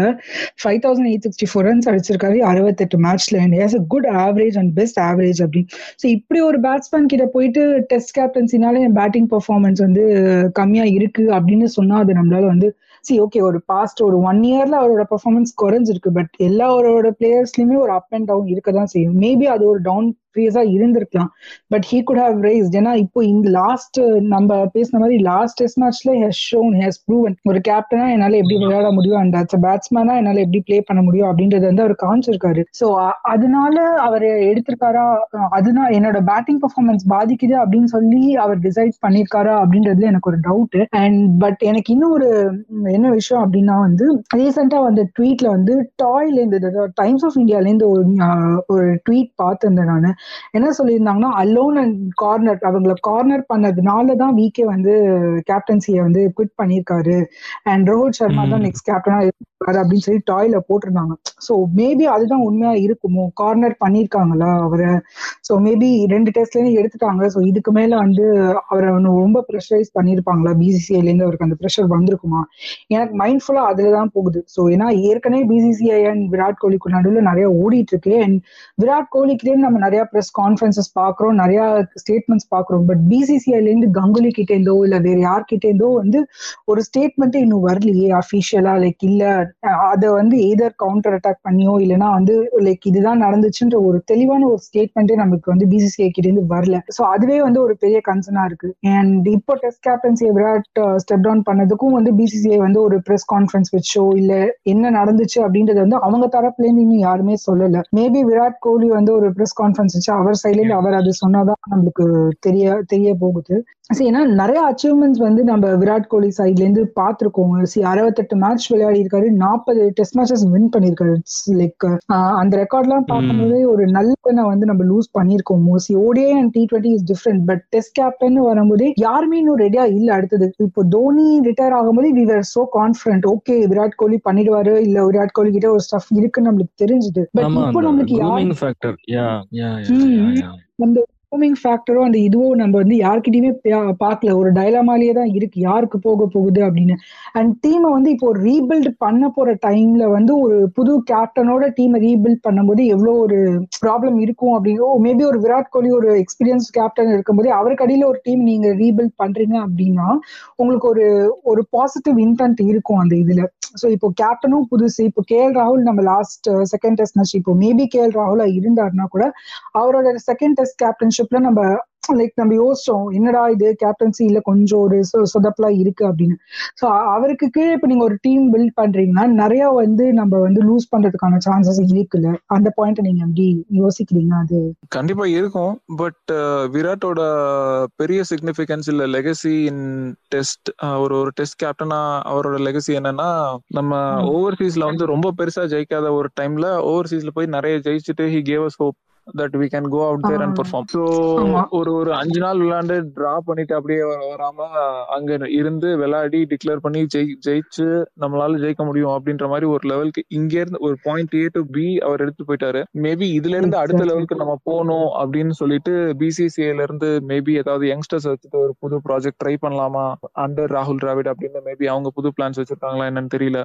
five thousand eight sixty four runs அடிச்சிருக்காரு. அறுபத்தெட்டு மேட்ச்ல and has a good average and best average அப்படி. ஸோ இப்படி ஒரு பேட்ஸ்மேன் கிட்ட போயிட்டு டெஸ்ட் கேப்டன்சினால என் பேட்டிங் பர்ஃபார்மன்ஸ் வந்து கம்மியா இருக்கு அப்படின்னு சொன்னா அது நம்மளால வந்து சி ஓகே ஒரு பாஸ்ட் ஒரு ஒன் இயர்ல அவரோட பர்ஃபார்மன்ஸ் குறைஞ்சிருக்கு பட் எல்லா அவரோட பிளேயர்ஸ்லயுமே ஒரு அப் அண்ட் டவுன் இருக்க தான் செய்யும். மேபி அது ஒரு டவுன் ஃபேஸா இருந்திருக்கலாம். But he could have raised ஏன்னா இப்போ இந்த லாஸ்ட் நம்ம பேசின மாதிரி லாஸ்ட் டெஸ்ட் மேட்ச்ல ஹெஸ் ஷோன் ஹேஸ் ப்ரூவன் ஒரு கேப்டனா என்னால எப்படி விளையாட முடியும்? அண்ட் அட்ஸ் பேட்ஸ்மேனா என்னால எப்படி ப்ளே பண்ண முடியும்? அப்படின்றது வந்து அவர் காமிச்சிருக்காரு. ஸோ அதனால அவர் எடுத்திருக்காரா? அதனால என்னோட பேட்டிங் பெர்ஃபார்மன்ஸ் பாதிக்குது அப்படின்னு சொல்லி அவர் டிசைட் பண்ணிருக்காரா அப்படின்றதுல எனக்கு ஒரு டவுட் அண்ட் பட் எனக்கு இன்னும் ஒரு என்ன விஷயம் அப்படின்னா வந்து ரீசெண்டா வந்த ட்வீட்ல வந்து டாய்ல இருந்து டைம்ஸ் ஆஃப் இந்தியால இருந்து ஒரு ஒரு ட்வீட் பார்த்திருந்தேன் நான். என்ன சொல்லியிருந்தாங்கன்னா அலோன் அண்ட் கார்னர் அவங்கள கார்னர் பண்ணதுனால தான் விகே வந்து கேப்டன்சியை வந்து குவிட் பண்ணியிருக்காரு அண்ட் ரோஹித் சர்மா தான். நெக்ஸ்ட் கேப்டனா இருக்காரு அப்படின்னு சொல்லி டாய்ல போட்டிருந்தாங்க. ஸோ மேபி அதுதான் உண்மையா இருக்குமோ? கார்னர் பண்ணியிருக்காங்களா அவரை? ஸோ மேபி ரெண்டு டெஸ்ட்லேயும் எடுத்துட்டாங்க. ஸோ இதுக்கு மேல வந்து அவரை வந்து ரொம்ப ப்ரெஷரைஸ் பண்ணியிருப்பாங்களா? பிசிசிஐல இருந்து அவருக்கு அந்த ப்ரெஷர் வந்திருக்குமா? எனக்கு மைண்ட்ஃபுல்லா அதுல தான் போகுது. ஸோ ஏன்னா ஏற்கனவே பிசிசிஐ அண்ட் விராட் கோலிக்கு நடுவில் நிறைய ஓடிட்டு இருக்கு அண்ட் விராட் கோலிக்கிட்டே நம்ம நிறைய ப்ரெஸ் கான்ஃபரன்சஸ் பாக்குறோம் நிறைய ஸ்டேட்மெண்ட்ஸ் பாக்குறோம் பட் பிசிசிஐல இருந்து கங்குலி கிட்ட இருந்தோ இல்ல வேற யார்கிட்ட இருந்தோ வந்து ஒரு ஸ்டேட்மெண்ட்டே இன்னும் வரலையே அஃபிஷியலா லைக் இல்ல அதை வந்து எதர் கவுண்டர் அட்டாக் பண்ணியோ இல்லைன்னா வந்து லைக் இதுதான் நடந்துச்சுன்ற ஒரு தெளிவான ஒரு ஸ்டேட்மெண்ட்டே நமக்கு வந்து பிசிசிஐ கிட்ட இருந்து வரல. ஸோ அதுவே வந்து ஒரு பெரிய கன்சர்னா இருக்கு. அண்ட் இப்போ டெஸ்ட் கேப்டன்சியை விராட் ஸ்டெப் டவுன் பண்ணதுக்கும் வந்து பிசிசிஐ வந்து ஒரு ப்ரெஸ் கான்ஃபரன்ஸ் வச்சோ இல்ல என்ன நடந்துச்சு அப்படின்றது வந்து அவங்க தரப்புல இருந்து இன்னும் யாருமே சொல்லல. மேபி விராட் கோலி வந்து ஒரு ப்ரெஸ் கான்ஃபரன்ஸ் வச்சு அவர் சைட்ல இருந்து அவர் அது சொன்னாதான் நம்மளுக்கு தெரிய தெரிய போகுது. ஏன்னா நிறைய அச்சீவ்மெண்ட்ஸ் வந்து நம்ம விராட் கோலி சைட்ல இருந்து பார்த்திருக்கோம். சி அறுபத்தெட்டு மேட்ச் விளையாடி இருக்காரு நாற்பது டெஸ்ட் மேட்சஸ் வின் பண்ணிருக்காரு லைக் அந்த ரெக்கார்ட்லாம் பார்க்கும்போது ஒரு நல்ல வந்து நம்ம லூஸ் பண்ணிருக்கோம் mostly ODI and T twenty is different but test captain வரும்போது யாருமே இன்னும் ரெடியா இல்ல அடுத்தது. இப்போ தோனி ரிட்டையர் ஆகும்போது we are so confident okay Virat Kohli பண்ணிடுவாரு. இல்ல விராட் கோலி கிட்ட ஒரு ஸ்டஃப் இருக்குன்னு நம்மளுக்கு தெரிஞ்சுது. பட் இப்போ நம்மளுக்கு யாரு அந்த ரோமிங் ஃபேக்டரும் அந்த இதுவும் நம்ம வந்து யார்கிட்டயுமே பார்க்கல. ஒரு டைலாமாலேயே தான் இருக்கு. யாருக்கு போக போகுது அப்படின்னு. அண்ட் டீமை வந்து இப்போ ஒரு ரீபில்ட் பண்ண போற டைம்ல வந்து ஒரு புது கேப்டனோட டீமை ரீபில்ட் பண்ணும்போது எவ்வளோ ஒரு ப்ராப்ளம் இருக்கும் அப்படின்னு மேபி ஒரு விராட் கோலி ஒரு எக்ஸ்பீரியன்ஸ் கேப்டன் இருக்கும்போது அவருக்கு அடியில் ஒரு டீம் நீங்க ரீபில்ட் பண்றீங்க அப்படின்னா உங்களுக்கு ஒரு ஒரு பாசிட்டிவ் இன்டென்ட் இருக்கும் அந்த இதுல. ஸோ இப்போ கேப்டனும் புதுசு. இப்போ கே எல் ராகுல் நம்ம லாஸ்ட் செகண்ட் டெஸ்ட் மேட்ச் இப்போ மேபி கே எல் ராகுலா இருந்தாருன்னா கூட அவரோட செகண்ட் டெஸ்ட் கேப்டன்ஷிப்ல நம்ம லைக் நம்ம யோசிச்சோம் என்னடா இது? கேப்டன்சி இல்ல கொஞ்சம் ஒரு சொதப்பலா இருக்கு அப்படின்னு. ஸோ அவருக்கு கீழே இப்ப நீங்க ஒரு டீம் பில்ட் பண்றீங்கன்னா நிறைய வந்து நம்ம வந்து லூஸ் பண்றதுக்கான சான்சஸ் இருக்குல்ல? அந்த பாயிண்ட் நீங்க எப்படி யோசிக்கிறீங்க அது? கண்டிப்பா இருக்கும். பட் விராட்டோட பெரிய சிக்னிபிகன்ஸ் இல்ல லெகசி இன் டெஸ்ட் ஒரு ஒரு டெஸ்ட் கேப்டனா அவரோட லெகசி என்னன்னா நம்ம. ஓவர்சீஸ்ல வந்து ரொம்ப பெருசா ஜெயிக்காத ஒரு டைம்ல ஓவர்சீஸ்ல போய் நிறைய ஜெயிச்சுட்டு he gave us hope that we can go out there and. Perform so. ஒரு ஒரு அஞ்சு நாள் விளையாண்டு டிரா பண்ணிட்டு அப்படியே வர- வராம அங்க இருந்து விளையாடி டிக்ளேர் பண்ணி ஜெயி ஜெயிச்சு நம்மளால ஜெயிக்க முடியும் அப்படின்ற மாதிரி ஒரு லெவலுக்கு இங்க இருந்து ஒரு பாயிண்ட் ஏ டு பி அவர் எடுத்து போயிட்டாரு மேபி இதுல இருந்து அடுத்த. லெவலுக்கு நம்ம போகணும் அப்படின்னு சொல்லிட்டு பிசிசிஐல இருந்து மேபி ஏதாவது யங்ஸ்டர்ஸ் வச்சுட்டு ஒரு புது ப்ராஜெக்ட் ட்ரை பண்ணலாமா அண்டர் ராகுல் டிராவிட் அப்படின்னு மேபி அவங்க புது பிளான்ஸ் வச்சிருக்காங்களா என்னன்னு தெரியல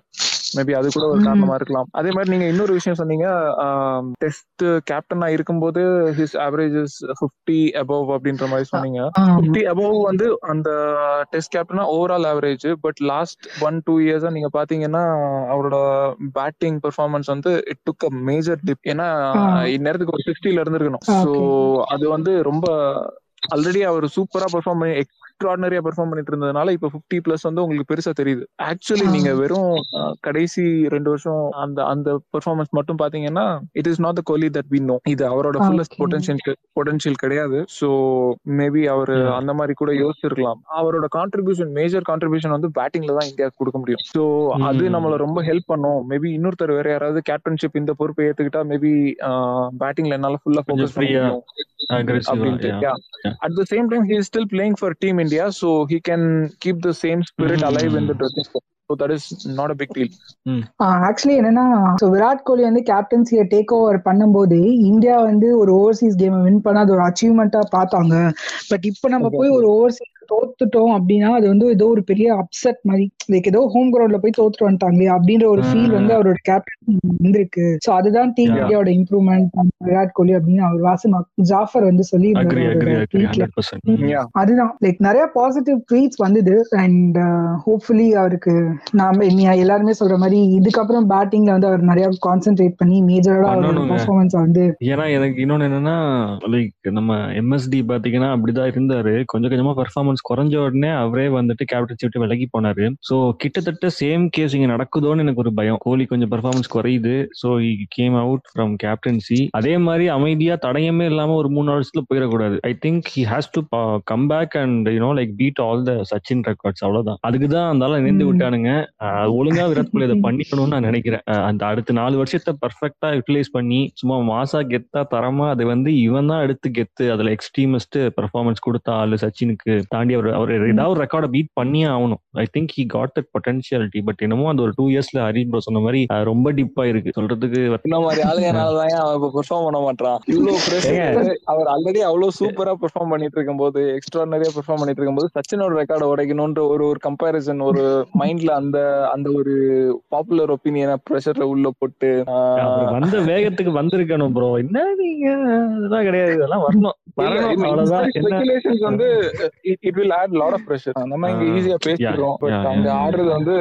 மேபி அது கூட ஒரு. காரணமா இருக்கலாம் அதே மாதிரி நீங்க இன்னொரு விஷயம் சொன்னீங்க டெஸ்ட் கேப்டனா இருக்கும்போது ஹிஸ் ஆவரேஜஸ் 50 அபவ் அப்படின்ற மாதிரி சொன்னீங்க. 50 அபவ் வந்து அந்த டெஸ்ட் கேப்டனா overall average but last one two இயர்ஸா நீங்க பாத்தீங்கன்னா அவரோட பேட்டிங் பெர்ஃபார்மன்ஸ் வந்து it took a major dip ஏன்னா. இந்நேரத்துக்கு ஒரு சிக்ஸ்டில இருந்திருக்கணும். ஸோ அது வந்து ரொம்ப ஆல்ரெடி அவர் சூப்பரா பெர்ஃபார்ம் பண்ணி எக்ஸ்ட்ராடனரியா பெர்ஃபார்ம் பண்ணிட்டு இருந்ததுனால இப்ப 50 பிளஸ் வந்து உங்களுக்கு பெருசா தெரியுது ஆக்சுவலி. நீங்க வெறும் கடைசி ரெண்டு வருஷம் அந்த அந்த பெர்ஃபார்மன்ஸ் மட்டும் பாத்தீங்கன்னா it is not the Kohli that we know இது அவரோட ஃபுல்லஸ்ட். பொட்டன்ஷியல் பொட்டன்ஷியல் கிடையாது ஸோ மேபி அவர். அந்த மாதிரி கூட யோசிச்சிருக்கலாம் அவரோட கான்ட்ரிபியூஷன் மேஜர் கான்ட்ரிபியூஷன் வந்து பேட்டிங்ல தான் இந்தியாவுக்கு கொடுக்க முடியும் ஸோ அது. நம்மள ரொம்ப ஹெல்ப் பண்ணும் மேபி இன்னொருத்தர் வேற யாராவது கேப்டன்ஷிப் இந்த பொறுப்பை ஏத்துக்கிட்டா மேபி பேட்டிங்ல என்னால ஃபுல்லா ஃபோக்கஸ் பண்ண free-ஆ, முடியும் aggressive-ஆ, அப்படின்ட்டு. At the same time, he is still playing for Team India, so he can keep the same spirit alive in the Mm. dressing room. So that is not a big deal. Actually என்னன்னா so Virat Kohli வந்து கேப்டன்சியை take over பண்ணும்போது India வந்து ஒரு Overseas கேமை win பண்ண அது ஒரு அச்சீவ்மெண்ட்டா பார்த்தாங்க பட் இப்போ நம்ம போய் ஒரு ஓவர்சீஸ் தோத்துட்டோம் அப்படின்னா அது வந்து ஏதோ ஒரு பெரிய அப்செட் மாதிரி லைக் ஏதோ ஹோம் கிரவுண்ட்ல போய் தோத்துட்டு வந்துட்டாங்களே அப்படின்ற ஒரு ஃபீல் வந்து அவரோட கேப்டன் வந்திருக்கு. சோ அதுதான் டீம். இந்தியாவோட இம்ப்ரூவ்மெண்ட் விராட் கோலி அப்படின்னு அவர் வாசம் ஜாஃபர் வந்து சொல்லி. அதுதான். லைக் நிறைய பாசிட்டிவ் ட்வீட்ஸ் வந்தது அண்ட் ஹோப்ஃபுல்லி அவருக்கு நாம எல்லாருமே சொல்ற மாதிரி இதுக்கப்புறம் பேட்டிங்ல வந்து அவர் நிறைய கான்சென்ட்ரேட் பண்ணி மேஜரோட அவரோட. பெர்ஃபார்மன்ஸ் வந்து ஏன்னா எனக்கு இன்னொன்னு என்னன்னா லைக் நம்ம எம்எஸ்டி பாத்தீங்கன்னா அப்படிதான் இருந்தாரு. கொஞ்சம் கொஞ்சமா பெர்ஃபார்மன்ஸ் குறைஞ்ச உடனே அவரே வந்துட்டு கேப்டன்சி விட்டு விலகி போனாரு. சோ கிட்டத்தட்ட சேம் கேஸ் இங்க நடக்குதோன்னு எனக்கு ஒரு பயம். கோலி கொஞ்சம் பெர்ஃபார்மன்ஸ் குறையுது. So came out from captaincy அதே மாதிரி அமைதியா தடயமே இல்லாம ஒரு மூணு வருஷத்துல போயிடக்கூடாது. I think he has to come back and you know like beat all the Sachin records அவ்வளவுதான். அதுக்கு தான் அந்த இணைந்து. விட்டானுங்க. ஒழுங்கா விராட் கோலி அதை பண்ணிக்கணும்னு நான் நினைக்கிறேன். அந்த அடுத்த நாலு வருஷத்தை பர்ஃபெக்டா யூட்டிலைஸ் பண்ணி சும்மா மாசா கெத்தா தரமா அது வந்து இவன் தான் எடுத்து கெத்து. அதுல எக்ஸ்ட்ரீமிஸ்ட் பெர்ஃபார்மன்ஸ் கொடுத்த ஆளு சச்சினுக்கு. தாண்டி அவர் அவர் ஏதாவது ரெக்கார்டை பீட் பண்ணியே ஆகணும். I think he got that potentiality but என்னமோ அந்த ஒரு டூ இயர்ஸ்ல ஹரிஷ் ப்ரோ சொன்ன மாதிரி ரொம்ப டிப்பா இருக்கு. சொல்றதுக்கு இந்த மாதிரி ஆளுங்கனாலதான் அவன் இப்ப பெர்ஃபார்ம் பண்ண மாட்டான் இவ்வளவு அவர் ஆல்ரெடி அவ்வளவு சூப்பரா பெர்ஃபார்ம் பண்ணிட்டு இருக்கும்போது எக்ஸ்ட்ரானரியா பெர்ஃபார்ம் பண்ணிட்டு இருக்கும்போது சச்சினோட ரெக்கார்டை உடைக்கணும்ன்ற ஒரு ஒரு கம்பேரிசன் ஒரு மைண்ட்ல அந்த அந்த ஒரு பாப்புலர் ஒப்பீனியனை ப்ரெஷர்ல உள்ள போட்டு வந்த வேகத்துக்கு வந்திருக்கணும் ப்ரோ என்ன நீங்க? அதெல்லாம் கிடையாது. இதெல்லாம் வரணும். வரணும். அவ்வளவுதான். வந்து it will add lot of pressure நம்ம இங்க ஈஸியா பேசிடுறோம். But yeah. ஆடுறது வந்து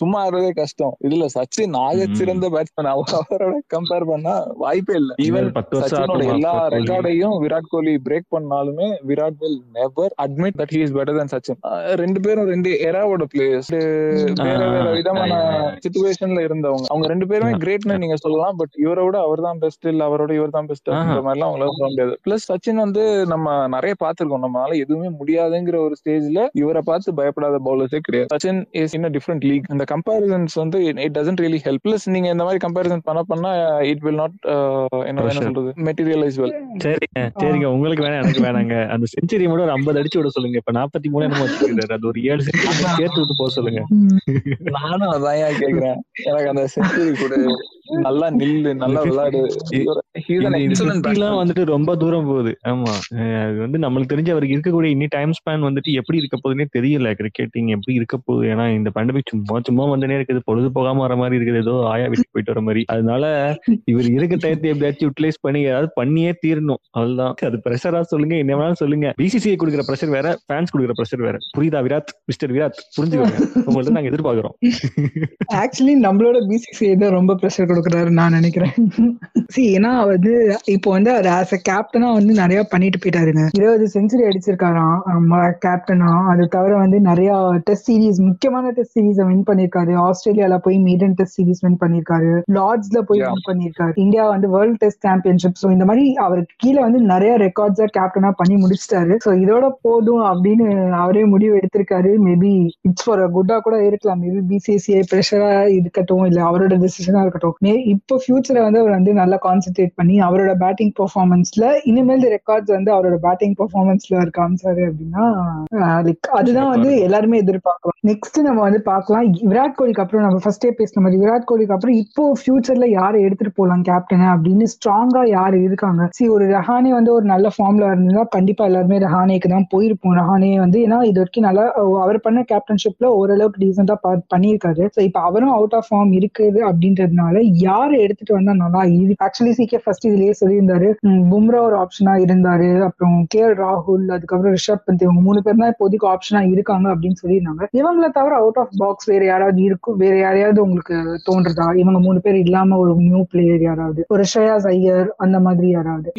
சும்மா ஆடுறதே கஷ்டம். இதுல சச்சின் ஆக. சிறந்த பேட்ஸ்மேன் அவரோட கம்பேர் பண்ணா வாய்ப்பே இல்ல. ஈவன் சச்சினோட எல்லா. ரெக்கார்டையும் விராட் கோலி பிரேக் பண்ணாலுமே Virat will never admit that he is better than Sachin. ரெண்டு பேரும் ரெண்டு எராவோட பிளேயர்ஸ் வேற வேற விதமான. சுச்சுவேஷன்ல இருந்தவங்க. அவங்க ரெண்டு பேருமே. கிரேட்னு நீங்க சொல்லலாம். பட் இவரை விட அவர் தான் பெஸ்ட் இல்ல அவரோட இவர் தான் பெஸ்ட் அப்படின்ற மாதிரி எல்லாம் அவங்களால சொல்ல முடியாது. பிளஸ் சச்சின் வந்து நம்ம நிறைய பார்த்திருக்கோம். நம்மளால எதுவுமே முடியாதுங்கிற ஒரு ஸ்டேஜ்ல இவரை பார்த்து பயப்படாத பவுலர்ஸே கிடையாது. Sachin is in different league இந்த கம்பேரிசன்ஸ் வந்து it doesn't really help plus நீங்க இந்த மாதிரி கம்பேரிசன் பண்ண பண்ணா இட் வில் நாட் என்ன. சொல்றது மெட்டீரியலைஸ் வெல் சரிங்க சரிங்க. உங்களுக்கு வேணாம் எனக்கு வேணாங்க. அந்த செஞ்சுரி மட்டும் ஒரு ஐம்பது அடிச்சு விட சொல்லுங்க. இப்ப நாற்பத்தி மூணு என்னமோ வச்சிருக்காரு அது ஒரு ஏழு சேர்த்து விட்டு போக சொல்லுங்க. நானும் அதான் கேக்குறேன்? எனக்கு அந்த செஞ்சுரி கூட நல்லா நில்லு நல்லா விளையாடு He's an இந்த excellent 50 எல்லாம் batsman. வந்துட்டு ரொம்ப தூரம் போகுது. ஆமா. அது வந்து நம்மளுக்கு தெரிஞ்ச அவருக்கு இருக்கக்கூடிய இன்னி டைம் ஸ்பேன் வந்துட்டு எப்படி இருக்க போகுதுன்னே தெரியல. கிரிக்கெட்டிங் எப்படி இருக்க போகுது? ஏன்னா இந்த பேண்டமிக் சும்மா சும்மா வந்துனே இருக்குது. பொழுது போகாம வர மாதிரி இருக்குது. ஏதோ ஆயா வீட்டுக்கு போயிட்டு வர மாதிரி. அதனால இவர் இருக்க டயத்தை எப்படியாச்சும் யூட்டிலைஸ் பண்ணி ஏதாவது பண்ணியே தீரணும். அதுதான் அது ப்ரெஷரா சொல்லுங்க என்ன வேணாலும் சொல்லுங்க. பிசிசிஐ கொடுக்குற ப்ரெஷர் வேற ஃபேன்ஸ் கொடுக்குற ப்ரெஷர் வேற. புரியுதா விராட்? மிஸ்டர் விராட் புரிஞ்சுக்கோங்க. உங்கள்ட்ட நாங்க எதிர்பார்க்கிறோம். ஆக்சுவலி நம்மளோட பிசிசிஐ தான் ரொம்ப ப்ரெஷர் கொடுக்குறாரு நான் நினைக்கிறேன். சி ஏன்னா வந்து இப்போ வந்து அவர் ஆஸ் அ கேப்டனா வந்து நிறைய பண்ணிட்டு போயிட்டாருங்க. இருபது செஞ்சுரி அடிச்சிருக்காராம். கேப்டனா அது தவிர வந்து நிறைய டெஸ்ட் சீரிஸ் முக்கியமான டெஸ்ட் சீரீஸ் வின் பண்ணிருக்காரு. ஆஸ்திரேலியால போய் மீடன் டெஸ்ட் சீரிஸ் வின் பண்ணிருக்காரு. லார்ட்ஸ்ல போய். வின் பண்ணிருக்காரு. இந்தியா வந்து வேர்ல்ட் டெஸ்ட் சாம்பியன்ஷிப் ஸோ இந்த மாதிரி அவருக்கு கீழே வந்து நிறைய ரெக்கார்ட்ஸா கேப்டனா பண்ணி முடிச்சிட்டாரு. ஸோ இதோட போதும் அப்படின்னு அவரே முடிவு எடுத்திருக்காரு. மேபி இட்ஸ் ஃபார் குட்டா கூட இருக்கலாம். மேபி பிசிசிஐ ப்ரெஷரா இருக்கட்டும் இல்ல அவரோட டெசிஷனா இருக்கட்டும். இப்போ ஃபியூச்சர்ல வந்து அவர் வந்து நல்லா கான்சென்ட்ரேட் பண்ணி அவரோட பேட்டிங் பெர்ஃபார்மன்ஸ்ல இனிமேல் ரெக்கார்ட்ஸ் வந்து அவரோட பேட்டிங் பெர்ஃபார்மன்ஸ்ல அவர் காமிச்சாரு அப்படின்னா லைக் அதுதான் வந்து எல்லாருமே எதிர்பார்க்கலாம் நெக்ஸ்ட் நம்ம வந்து பார்க்கலாம். விராட் கோலிக்கு அப்புறம் நம்ம ஃபர்ஸ்டே பேசின மாதிரி விராட் கோலிக்கு அப்புறம் இப்போ ஃபியூச்சர்ல யாரை எடுத்துட்டு போலாம் கேப்டனை அப்படின்னு ஸ்ட்ராங்கா யார் இருக்காங்க? சி ஒரு ரஹானே வந்து ஒரு நல்ல ஃபார்ம்ல இருந்தா கண்டிப்பா எல்லாருமே ரஹானேக்கு தான் போயிருப்போம். ரஹானே வந்து ஏன்னா இது வரைக்கும் நல்லா அவர் பண்ண கேப்டன்ஷிப்ல ஓரளவுக்கு டீசெண்டா பண்ணியிருக்காரு. ஸோ இப்போ அவரும் அவுட் ஆஃப் ஃபார்ம் இருக்குது அப்படின்றதுனால யார் எடுத்துட்டு வந்தா நல்லா? ஆக்சுவலி சிகே ஃபர்ஸ்ட் இதுலயே சொல்லியிருந்தாரு. பும்ரா ஒரு ஆப்ஷனா இருந்தாரு. அப்புறம் கே ராகுல் அதுக்கப்புறம் ரிஷப் பந்த் இவங்க மூணு பேர் தான் இப்போதைக்கு ஆப்ஷனா இருக்காங்க அப்படின்னு சொல்லியிருந்தாங்க. இவங்களை தவிர அவுட் ஆஃப் பாக்ஸ் வேற யாராவது இருக்கும்? வேற யாரையாவது உங்களுக்கு தோன்றதா? இவங்க மூணு பேர் இல்லாம ஒரு நியூ பிளேயர் யாராவது? ஒரு ஷ்ரேயாஸ் ஐயர் அந்த மாதிரி யாராவது?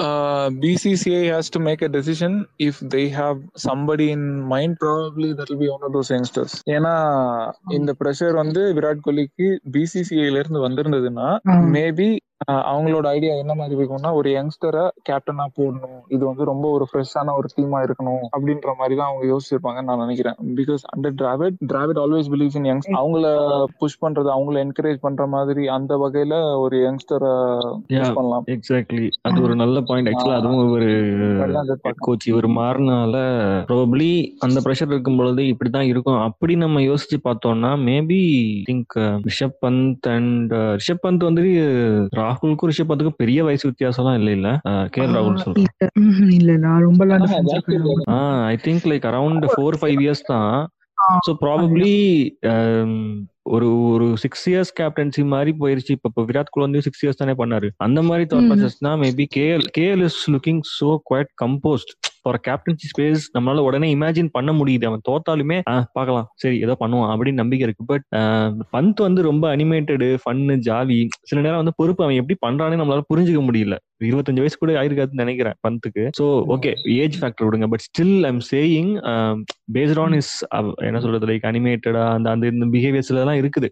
Uh, BCCI has to make a decision, if they have somebody in mind, probably that will be one of those youngsters. ஏன்னா இந்த ப்ரெஷர் வந்து விராட் கோலிக்கு பிசிசிஐல இருந்து வந்திருந்ததுன்னா ஆஹ் மேபி அவங்களோட ஐடியா என்ன மாதிரி இருக்கும்னா ஒரு யங்ஸ்டரை கேப்டனா போடணும். இது வந்து ரொம்ப ஒரு ஃப்ரெஷ்ஷான ஒரு டீமா இருக்கணும் அப்படின்ற மாதிரி தான் அவங்க யோசிச்சிருப்பாங்கன்னு நான் நினைக்கிறேன். Because under Dravid Dravid always believes in youngs அவங்கள புஷ் பண்றது அவங்கள என்கரேஜ் பண்ற மாதிரி அந்த வகையில ஒரு யங்ஸ்டரை பண்ணலாம். எக்ஸாக்ட்லி அது ஒரு நல்ல பாயிண்ட் ஆக்சுவலா அதுவும் ஒரு. கோச் இவர் மாறினால ப்ராபப்ளி அந்த ப்ரெஷர் இருக்கும் பொழுது இப்படிதான் இருக்கும். அப்படி நம்ம யோசிச்சு பார்த்தோம்னா maybe think Rishabh Pant and Rishabh Pant வந்து ராகுலுக்கும் ரிஷப் பந்துக்கும் பெரிய வயசு வித்தியாசம்லாம் இல்ல இல்ல. கே எல் ராகுல் சொல்றேன். இல்ல நான் ரொம்ப. I think like around four five years தான். ஸோ ப்ராபப்ளி ஒரு ஒரு சிக்ஸ் இயர்ஸ் கேப்டன்சி மாதிரி போயிருச்சு. இப்ப இப்போ விராட் கோலி வந்து சிக்ஸ் இயர்ஸ் தானே பண்ணாரு. அந்த மாதிரி thought. ப்ராசஸ்னா maybe KL KL is looking so quite composed for captaincy space நம்மளால உடனே இமேஜின் பண்ண முடியுது. அவன் தோத்தாலுமே பார்க்கலாம். சரி ஏதோ பண்ணுவான் அப்படின்னு நம்பிக்கை இருக்கு. பட் பந்த் வந்து ரொம்ப அனிமேட்டடு ஃபன்னு ஜாலி சில நேரம் வந்து பொறுப்பு அவன் எப்படி பண்றானே நம்மளால புரிஞ்சுக்க முடியல. இருபத்தஞ்சு வயசு கூட ஆயிருக்காதுன்னு நினைக்கிறேன் பந்துக்கு. ஸோ ஓகே ஏஜ் ஃபேக்டர் விடுங்க. But still I'm saying based on is என்ன சொல்றது? லைக் அனிமேட்டடா அந்த அந்த இந்த பிஹேவியர்ஸ்ல எல்லாம் இருக்குது.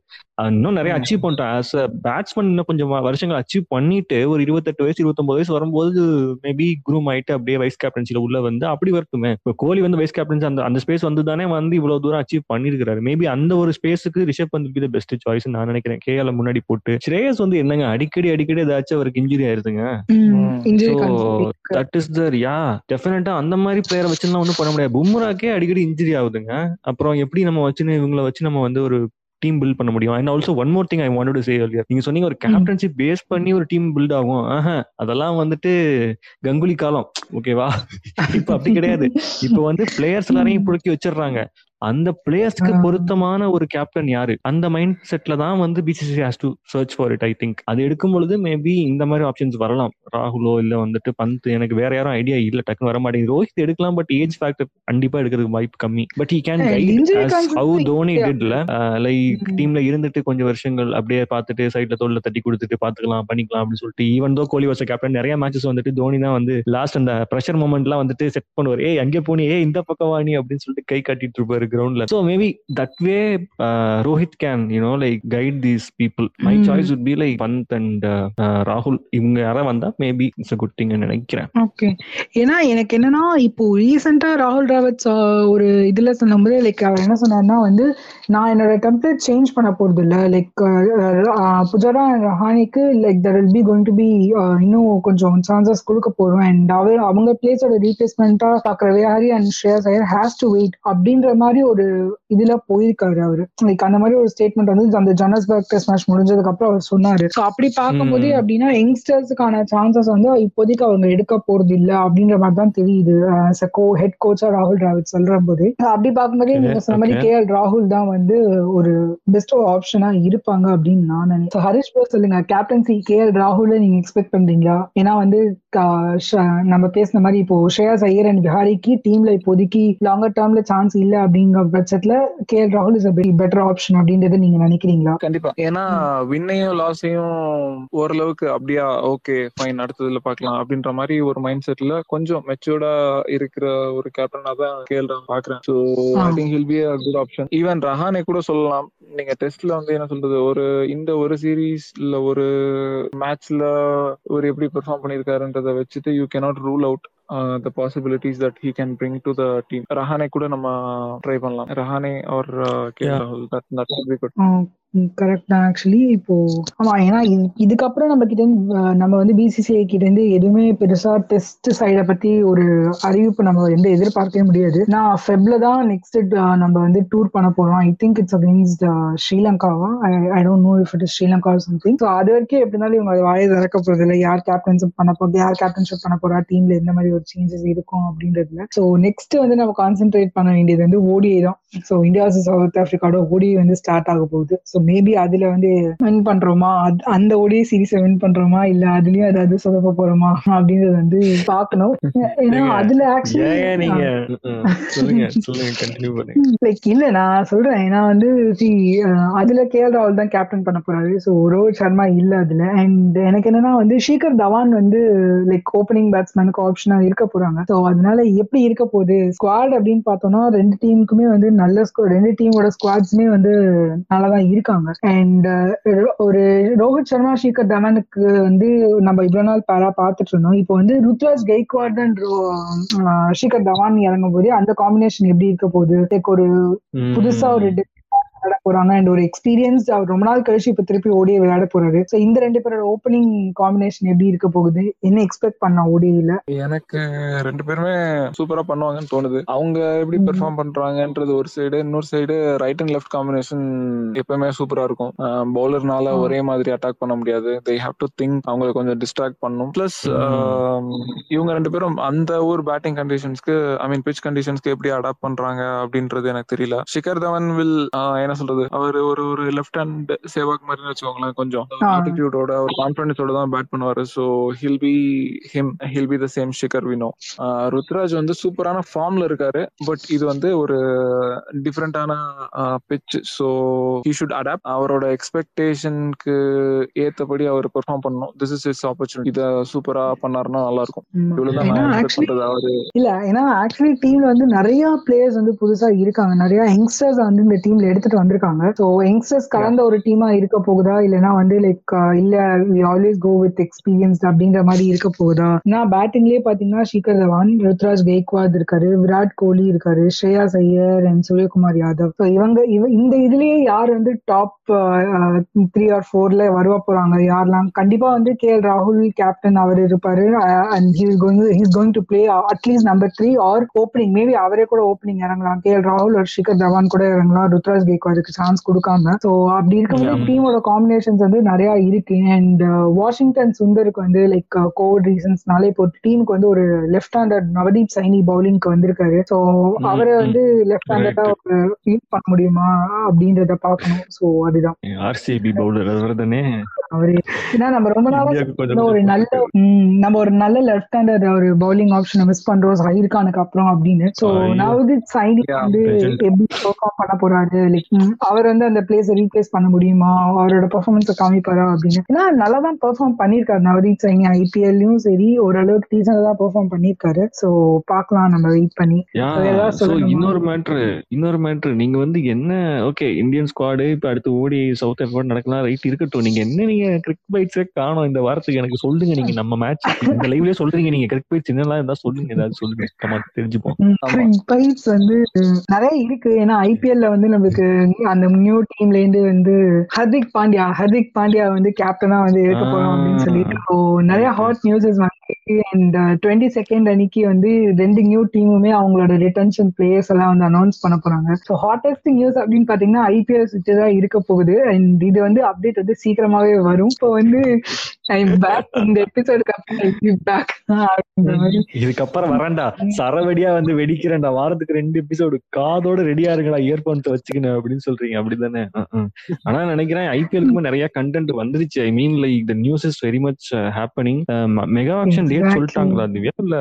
இன்னும் நிறைய அச்சீவ் பண்ணிட்டான். ஆஸ் அ பேட்ஸ்மேன் இன்னும் கொஞ்சம் வருஷங்கள் அச்சீவ் பண்ணிட்டு ஒரு இருபத்தெட்டு வயசு இருபத்தொன்பது வயசு வரும்போது மேபி குரூம் ஆயிட்டு அப்படியே வைஸ் கேப்டன்சில உள்ள வந்து அப்படி வரட்டுமே இப்போ கோலி வந்து வைஸ் கேப்டன்சி அந்த அந்த ஸ்பேஸ் வந்து தானே வந்து இவ்வளவு தூரம் அச்சீவ் பண்ணிருக்காரு மேபி அந்த ஒரு ஸ்பேஸுக்கு ரிஷப் வந்து பி த பெஸ்ட் சாய்ஸ் நான் நினைக்கிறேன். கேஎல் முன்னாடி போட்டு. ஸ்ரேயஸ் வந்து என்னங்க அடிக்கடி அடிக்கடி ஏதாச்சும் அவருக்கு இன்ஜுரி ஆயிருதுங்க. தட் இஸ் தர் யா டெஃபினட்டா அந்த மாதிரி பிளேயரை வச்சுலாம் ஒன்றும் பண்ண முடியாது. பும்ராக்கே அடிக்கடி இன்ஜுரி ஆகுதுங்க. அப்புறம் எப்படி நம்ம வச்சுன்னு இவங்கள வச்சு நம்ம வந்து ஒரு டீம் பில்ட் பண்ண முடியும். And also one more thing I want to say earlier. நீங்க சொன்னீங்க ஒரு கேப்டன்ஷிப் பேஸ் பண்ணி ஒரு டீம் பில்ட் ஆகும். அதெல்லாம் வந்துட்டு கங்குலி காலம். ஓகேவா இப்ப அப்படி கிடையாது. இப்ப வந்து பிளேயர்ஸ் எல்லாரையும் புடுக்கி வச்சிடுறாங்க. அந்த பிளேயர்ஸ்க்கு. பொருத்தமான ஒரு கேப்டன் யாரு? அந்த மைண்ட் செட்ல தான் வந்து BCC has to search for it I think அது எடுக்கும் பொழுது மேபி இந்த மாதிரி ஆப்ஷன்ஸ் வரலாம். ராகுலோ இல்ல வந்துட்டு பந்த் எனக்கு வேற யாரும் ஐடியா இல்ல டக்குன்னு வர மாட்டேங்குது. ரோஹித் எடுக்கலாம் பட் ஏஜ் ஃபேக்டர் கண்டிப்பா எடுக்கிறதுக்கு வாய்ப்பு கம்மி. பட் ஹி கேன் ஹவு தான். டிட்ல லைக். டீம்ல இருந்துட்டு கொஞ்சம் வருஷங்கள் அப்படியே பார்த்துட்டு சைட்ல தோல்ல தட்டி கொடுத்துட்டு பாத்துக்கலாம் பண்ணிக்கலாம் அப்படின்னு சொல்லிட்டு ஈவன் தோ கோலி வச்ச கேப்டன் நிறைய மேட்சஸ் வந்துட்டு தோனி தான் வந்து லாஸ்ட் அந்த ப்ரெஷர் மூமெண்ட்லாம் வந்துட்டு செட் பண்ணுவார். ஏய் அங்கே போனி ஏய் இந்த பக்கம் வாணி அப்படின்னு சொல்லிட்டு கை காட்டிட்டு இருப்பாரு. கிரவுண்ட்ல so maybe that way Rohit can you know like guide these people my. Choice would be like Pant and ராகுல் இவங்க யாராவது வந்தா maybe it's a good thing நினைக்கிறேன். ஓகே ஏன்னா எனக்கு என்னன்னா இப்போ ரீசெண்டா ராகுல் ஆஹ், ஒரு இதுல சொன்னபோது லைக் அவர் என்ன சொன்னார்னா வந்து நான் என்னோட டெம்ப்ளேட் சேஞ்ச் பண்ண போறது இல்ல like Pujara ரஹானிக்கு like there will be going to be இன்னும் கொஞ்சம் சான்சஸ் கொடுக்க போறோம். அண்ட் அவர் அவங்க பிளேஸோட ரீப்ளேஸ்மெண்டா பாக்குற Vihari and Shreyas Iyer has to wait அப்படின்ற மாதிரி ஒரு இதுல போயிருக்காரு அவரு. லைக் அந்த மாதிரி ஒரு ஸ்டேட்மெண்ட் வந்து அந்த ஜானஸ்பர்க் டெஸ்ட் மேட்ச் முடிஞ்சதுக்கு அப்புறம் அவர் சொன்னாரு. ஸோ அப்படி பார்க்கும்போதே. அப்படின்னா யங்ஸ்டர்ஸுக்கான சான்சஸ் வந்து இப்போதைக்கு அவங்க எடுக்க போறது இல்ல அப்படின்ற மாதிரி தான் தெரியுது. கோ ஹெட் கோச்சா ராகுல் டிராவிட் சொல்ற போது அப்படி பார்க்கும்போதே நீங்க சொன்ன மாதிரி. கே எல் ராகுல் தான் வந்து ஒரு பெஸ்ட் ஆப்ஷனா இருப்பாங்க அப்படின்னு நான் நினைக்கிறேன். ஹரிஷ் ப்ரோ சொல்லுங்க கேப்டன்சி கே எல் ராகுல நீங்க எக்ஸ்பெக்ட் பண்றீங்களா? ஏன்னா வந்து நம்ம பேசின மாதிரி இப்போ ஸ்ரேயாஸ் ஐயர் அண்ட் விஹாரிக்கு டீம்ல இப்போதைக்கு லாங்கர் டேர்ம்ல சான்ஸ் இல்ல அப்படின்னு அப்படிங்கிற பட்சத்துல கே எல் ராகுல் இஸ் பெட்டர் ஆப்ஷன் அப்படின்றத நீங்க நினைக்கிறீங்களா? கண்டிப்பா. ஏன்னா வின்னையும் லாஸையும் ஓரளவுக்கு அப்படியா ஓகே ஃபைன் அடுத்ததுல பார்க்கலாம் அப்படின்ற மாதிரி ஒரு மைண்ட் செட்ல கொஞ்சம் மெச்சூர்டா இருக்கிற ஒரு கேப்டனா தான் கேஎல் ராகுல் பாக்குறேன். So I think he'll be a good option even Rahane கூட சொல்லலாம். நீங்க டெஸ்ட்ல வந்து என்ன சொல்றது? ஒரு இந்த ஒரு சீரீஸ்ல ஒரு மேட்ச்ல ஒரு எப்படி பெர்ஃபார்ம் பண்ணிருக்காருன்றத வச்சுட்டு you cannot rule out the possibilities that he can bring to the team Rahane கூட நம்ம ட்ரை பண்ணலாம். Rahane or K Yeah. ராகுல் that that be good correct தான் ஆக்சுவலி இப்போ ஆமா ஏன்னா இதுக்கப்புறம் நம்ம கிட்ட நம்ம வந்து பிசிசிஐ கிட்ட இருந்து எதுவுமே பெருசா டெஸ்ட் சைட பத்தி ஒரு அறிவிப்பு நம்ம எந்த எதிர்பார்க்கவே முடியாது. நான் ஃபெப்ல தான் நெக்ஸ்ட் நம்ம வந்து டூர் பண்ண போறோம். ஐ திங்க் இட்ஸ் அகேன்ஸ்ட் ஸ்ரீலங்காவா I don't know if it is Sri Lanka something so அது வரைக்கும் எப்படி இருந்தாலும் இவங்க வாயை திறக்க போறது இல்லை. யார் கேப்டன்ஷிப் பண்ண போறது யார் கேப்டன்ஷிப் பண்ண போறா? டீம்ல எந்த மாதிரி ஒரு சேஞ்சஸ் இருக்கும் அப்படின்றதுல ஸோ நெக்ஸ்ட் வந்து நம்ம கான்சென்ட்ரேட் பண்ண வேண்டியது வந்து ஓடிஐ தான். ஸோ இந்தியா சவுத் ஆஃப்ரிக்காவோட ஓடிஐ வந்து ஸ்டார்ட் ஆக போகுது. ஸோ மேபி அதுல வந்து வின் பண்றோமா? அந்த ஓடிஐ சீரீஸை வின் பண்றோமா? இல்ல அதுலயும் ஏதாவது சொதப்ப போறோமா? அப்படின்றது வந்து பார்க்கணும். ஏன்னா அதுல ஆக்சுவலி லைக் இல்ல நான் சொல்றேன். ஏன்னா வந்து அதுல கேஎல் ராகுல் தான் கேப்டன் பண்ண போறாரு. ஸோ ரோஹித் சர்மா இல்ல அதுல. அண்ட் எனக்கு என்னன்னா வந்து ஷீகர் தவான் வந்து லைக் ஓப்பனிங் பேட்ஸ்மேனுக்கு ஆப்ஷனா இருக்க போறாங்க. ஸோ அதனால எப்படி இருக்க போகுது? ஸ்குவாட் அப்படின்னு பார்த்தோம்னா ரெண்டு டீமுக்குமே வந்து நல்ல ஸ்கோ ரெண்டு டீமோட ஸ்குவாட்ஸுமே வந்து நல்லா தான் இருக்காங்க. அண்ட் ஒரு ரோஹித் சர்மா ஷீகர் தவானுக்கு வந்து நம்ம இவ்வளவு நாள் பேரா பார்த்துட்டு இருந்தோம். இப்போ வந்து ருத்ராஜ் கெய்க்வாட் அண்ட் ஷீகர் தவான் இறங்கும் போது அந்த காம்பினேஷன் எப்படி இருக்க போகுது? லைக் ஒரு புதுசா ஒரு விளையாட போறாங்க. அண்ட் ஒரு எக்ஸ்பீரியன்ஸ் அவர் ரொம்ப நாள் கழிச்சு இப்ப திருப்பி ஓடிய விளையாட போறாரு. சோ இந்த ரெண்டு பேரோட ஓப்பனிங் காம்பினேஷன் எப்படி இருக்க போகுது? என்ன எக்ஸ்பெக்ட் பண்ணலாம் ஓடியில? எனக்கு ரெண்டு பேருமே சூப்பரா பண்ணுவாங்கன்னு தோணுது. அவங்க எப்படி. பெர்ஃபார்ம் பண்றாங்கன்றது ஒரு சைடு இன்னொரு side right and left combination எப்பவுமே சூப்பரா இருக்கும். பவுலர்னால. ஒரே மாதிரி அட்டாக் பண்ண முடியாது. தே ஹாவ் டு திங்க் அவங்களை கொஞ்சம் டிஸ்ட்ராக்ட் பண்ணும். பிளஸ் இவங்க ரெண்டு பேரும் அந்த ஊர் பேட்டிங் கண்டிஷன்ஸ்க்கு ஐ மீன் பிச் கண்டிஷன்ஸ்க்கு எப்படி அடாப்ட் பண்றாங்க அப்படின்றது எனக்கு தெரியல. ஷிகர் தவன் வில் என்ன சொல்றது? அவர் ஒரு ஒரு லெஃப்ட் ஹேண்ட் சேவாக் மாதிரி வச்சுக்கோங்களேன் கொஞ்சம். ஆட்டிடியூடோட ஒரு கான்பிடன்ஸோட தான் பேட் பண்ணுவாரு. So he'll be him he'll be the same Shikhar Vino Ruturaj வந்து சூப்பரான ஃபார்ம்ல இருக்காரு. பட் இது வந்து ஒரு டிஃப்ரெண்டான pitch so he should adapt அவரோட எக்ஸ்பெக்டேஷனுக்கு ஏத்தபடி அவர் பெர்ஃபார்ம் பண்ணணும். திஸ் இஸ் இஸ் ஆப்பர்ச்சுனிட்டி இதை சூப்பரா பண்ணாருன்னா நல்லா இருக்கும் இவ்வளவுதான் இல்ல ஏன்னா ஆக்சுவலி டீம்ல வந்து நிறைய பிளேயர்ஸ் வந்து புதுசா இருக்காங்க. நிறைய யங்ஸ்டர்ஸ் வந்து இந்த டீம்ல எடுத்துட்டு வந்திருக்காங்க. ஸோ யங்ஸ்டர்ஸ் கலந்த ஒரு டீமா இருக்க போகுதா? இல்லைன்னா வந்து லைக் இல்ல we always go with experience அப்படின்ற மாதிரி இருக்க போகுதா? நான் பேட்டிங்லயே பாத்தீங்கன்னா ஷிகர் தவான் ருத்ராஜ் கெய்க்வாத் இருக்காரு விராட் கோலி இருக்காரு ஸ்ரேயா ஐயர் அண்ட் சூரியகுமார் யாதவ். ஸோ இவங்க இவ இந்த இதுலயே யார் வந்து டாப் த்ரீ ஆர் ஃபோர்ல வருவா போறாங்க? யாரெல்லாம்? கண்டிப்பா வந்து கே எல் ராகுல் கேப்டன் அவர் இருப்பாரு. And he's going he's going to play at least number three or opening maybe அவரே கூட ஓப்பனிங் இறங்கலாம். கே எல் ராகுல் ஒரு ஷிகர் தவான் கூட இறங்கலாம். ருத்ராஜ் கேக்வாதுக்கு சான்ஸ் கொடுக்காம. ஸோ அப்படி இருக்கும்போது. டீமோட காம்பினேஷன்ஸ் வந்து நிறைய இருக்கு. அண்ட் வாஷிங்டன் சுந்தருக்கு வந்து லைக் கோவிட் ரீசன்ஸ்னால இப்போ டீமுக்கு வந்து ஒரு லெஃப்ட் ஹேண்டர் நவதீப் சைனி பவுலிங்க்கு வந்திருக்காரு. ஸோ ம், அவரை. வந்து லெஃப்ட் ஹேண்டடா யூஸ் பண்ண முடியுமா அப்படின்றத பார்க்கணும். ஸோ அதுதான். ஆர்சிபி பவுலர் அவர் தானே? அவரு ஏன்னா நம்ம ரொம்ப நாளா ஒரு நல்ல நம்ம ஒரு நல்ல லெஃப்ட் ஹேண்டர் ஒரு பவுலிங் ஆப்ஷனை மிஸ் பண்றோம். சஹீர் கானுக்கு அப்புறம் அப்படின்னு. சோ ஐயோ. நவதீப் சைனி வந்து. எப்படி பெர்ஃபார்ம் பண்ண போறாரு? லைக் அவர் வந்து அந்த பிளேஸை ரீப்ளேஸ் பண்ண முடியுமா? அவரோட பெர்ஃபார்மன்ஸை காமிப்பாரா அப்படின்னு. ஏன்னா நல்லா தான் பெர்ஃபார்ம் பண்ணிருக்காரு நவதீப் சைனி ஐபிஎல்லையும் சரி ஓரளவுக்கு டீசன்டா தான் பெர்ஃபார்ம் பண்ணிருக்காரு சோ பார்க்கலாம். நம்ம வெயிட் பண்ணி? இன்னொரு மேட்ரு இன்னொரு மேட்ரு நீங்க வந்து என்ன ஓகே இந்தியன் ஸ்குவாடு இப்ப அடுத்து ஓடி சவுத் ஆப்பிரிக்கா நடக்கலாம். ரைட் இருக்கட்டும். நீங்க என்ன நீங்க கிரிக் பைட்ஸே காணும் இந்த வாரத்துக்கு? எனக்கு சொல்லுங்க. நீங்க நம்ம மேட்ச் இந்த லைவ்லயே சொல்றீங்க. நீங்க கிரிக் பைட்ஸ் என்னலாம் இருந்தா சொல்லுங்க. ஏதாவது சொல்லுங்க. தெரிஞ்சுப்போம். பைட்ஸ் வந்து நிறைய இருக்கு. ஏன்னா ஐபிஎல்ல வந்து நம்மளுக்கு அந்த நியூ டீம்ல இருந்து வந்து ஹர்திக் பாண்டியா ஹர்திக் பாண்டியா வந்து கேப்டனா வந்து இருக்க போறோம் அப்படின்னு சொல்லிட்டு நிறைய ஹாட் நியூஸஸ் வந்து டுவெண்ட்டி செகண்ட் அன்னைக்கு வந்து ரெண்டு நியூ டீமுமே அவங்களோட ரிட்டன்ஷன் பிளேயர்ஸ் எல்லாம் வந்து அனௌன்ஸ் பண்ண போறாங்க. ஸோ ஹாட்டஸ்ட் நியூஸ் அப்படின்னு பாத்தீங்கன்னா ஐபிஎல் சுற்றி தான் இருக்க போகுது. அண்ட் இது வந்து அப்டேட் வந்து சீக்கிரமாவே வரும். இப்போ வந்து ஐ இந்த எபிசோடுக்கு பேக் இதுக்கப்புறம் வரேன்டா. சரவெடியா வந்து வெடிக்கிறேன்டா. வாரத்துக்கு ரெண்டு எபிசோடு காதோட ரெடியா இருங்கடா இயர்போன்ஸ் வச்சுக்கணும் அப்படின்னு சொல்றீங்க. அப்படிதானே? ஆனா நினைக்கிறேன் ஐபிஎலுக்குமே நிறைய கண்டென்ட் வந்துருச்சு. I mean like the news is very much happening mega auction date சொல்லிட்டாங்களா திவ்யா? இல்ல?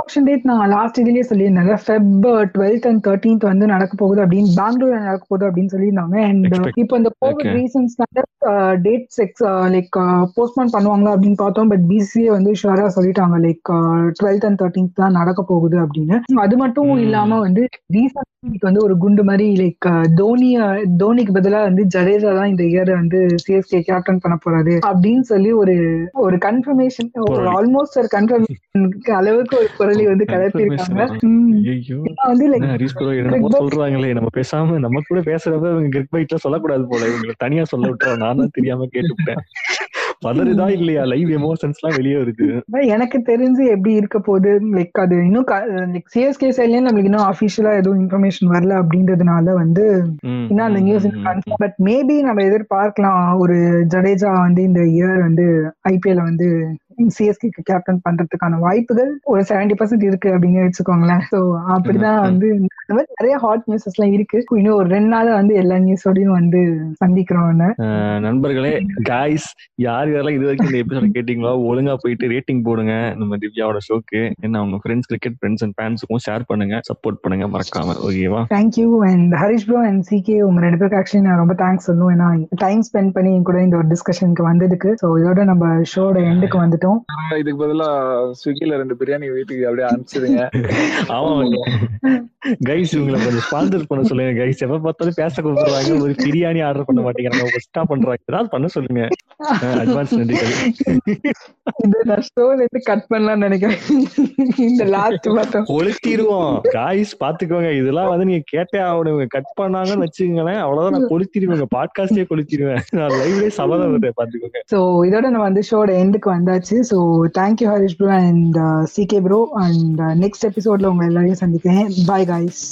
ஆப்ஷன் டேட் நான் லாஸ்ட் இதுலயே சொல்லியிருந்தேன் ஃபெப் டுவெல்த் அண்ட் தேர்ட்டீன்த் வந்து நடக்க போகுது அப்படின்னு பெங்களூர்ல நடக்க போகுது அப்படின்னு சொல்லியிருந்தாங்க. அண்ட் இப்போ இந்த கோவிட். ரீசன்ஸ்னால டேட் செக்ஸ் லைக் போஸ்ட்போன் பண்ணுவாங்களா அப்படின்னு பார்த்தோம். பட் பிசிஏ வந்து ஷுவரா சொல்லிட்டாங்க லைக் டுவெல்த் அண்ட் தேர்ட்டீன்த் தான் நடக்க போகுது அப்படின்னு. அது மட்டும். இல்லாம வந்து ரீசன்ட் வந்து ஒரு குண்டு மாதிரி லைக் தோனி தோனிக்கு பதிலா வந்து ஜடேஜா தான் இந்த இயர் வந்து சிஎஸ்கே கேப்டன் பண்ண போறாரு அப்படின்னு சொல்லி ஒரு ஒரு கன்ஃபர்மேஷன் ஒரு. ஆல்மோஸ்ட் ஒரு கன்ஃபர்மேஷனுக்கு அளவுக்கு ஒரு குரலி வந்து கலப்பிருக்காங்க வந்து லைக் சொல்றாங்களே நம்ம பேசாம நம்ம கூட பேசுறப்ப இவங்க கிரிக் பைட்ல சொல்லக்கூடாது போல இவங்களை தனியா சொல்ல விட்டுறோம். நான் தான் தெரியாம கேட்டுவிட்டேன் பதறுதா இல்லையா? லைவ் எமோஷன்ஸ் எல்லாம் வெளியே வருது. எனக்கு தெரிஞ்சு எப்படி இருக்க போகுது லைக் அது இன்னும் லைக் சிஎஸ்கே சைட்லயே நம்மளுக்கு இன்னும் அபிஷியலா எதுவும் இன்ஃபர்மேஷன் வரல அப்படின்றதுனால வந்து இன்னும் அந்த நியூஸ். பட் மேபி நம்ம எதிர்பார்க்கலாம். ஒரு ஜடேஜா வந்து இந்த இயர் வந்து ஐபிஎல் வந்து சிஎஸ்கேக்கு கேப்டன் பண்றதுக்கான வாய்ப்புகள் ஒரு செவன்டி பர்சன்ட் இருக்கு அப்படின்னு வச்சுக்கோங்களேன். சோ அப்படிதான் ம். வந்து இந்த மாதிரி நிறைய ஹாட் நியூஸஸ் எல்லாம் இருக்கு. இன்னும் ஒரு ரெண்டு நாள் வந்து எல்லா நியூஸோடையும் வந்து சந்திக்கிறோம் நண்பர்களே காய்ஸ் யார் யாரெல்லாம் இது வரைக்கும் இந்த எபிசோட கேட்டீங்களோ ஒழுங்கா போயிட்டு ரேட்டிங் போடுங்க. நம்ம திவ்யாவோட ஷோக்கு என்ன அவங்க ஃப்ரெண்ட்ஸ் கிரிக்கெட் ஃப்ரெண்ட்ஸ் அண்ட் ஃபேன்ஸுக்கும் ஷேர் பண்ணுங்க சப்போர்ட் பண்ணுங்க மறக்காம. ஓகேவா thank you and Harish bro and CK உங்க ரெண்டு பேருக்கு ஆக்சுவலி நான் ரொம்ப தேங்க்ஸ் சொல்லுவேன் ஏன்னா டைம் ஸ்பெண்ட் பண்ணி என் கூட இந்த ஒரு டிஸ்கஷனுக்கு வந்ததுக்கு. ஸோ இதோட நம்ம ஷோட எண்டுக்கு வந்துட்டோம் இதுக்கு பதிலா ஸ்விக்கில ரெண்டு பிரியாணி வீட்டுக்கு அப்படியே அனுப்பிச்சிடுங்க. ஆமா கைஸ் இவங்களை கொஞ்சம் ஸ்பான்சர் பண்ண சொல்லுங்க கைஸ் எப்ப பார்த்தாலும் பேச கூப்பிடுறாங்க ஒரு பிரியாணி ஆர்டர் பண்ண மாட்டேங்கிறாங்க. ஃபர்ஸ்டா பண்றாங்க. ஏதாவது பண்ண சொல்லுங்க. அட்வான்ஸ் நன்றிகள். இந்த ஷோல இருந்து கட் பண்ணலாம்னு நினைக்கிறேன். இந்த லாஸ்ட் மட்டும் கொளுத்திடுவோம். காய்ஸ் பாத்துக்கோங்க இதெல்லாம் வந்து நீங்க கேட்டே ஆகணும். கட் பண்ணாங்கன்னு வச்சுக்கோங்களேன். அவ்வளவுதான். நான் கொளுத்திடுவேன். பாட்காஸ்டே கொளுத்திடுவேன். நான் லைவ்லயே சபதம் விடுறேன் பாத்துக்கோங்க ஸோ இதோட நம்ம வந்து ஷோட எண்டுக்கு வந்தாச்சு. So thank you Harish bro and CK bro and next எபிசோட்ல உங்க எல்லாரையும் சந்திக்கிறேன். Bye guys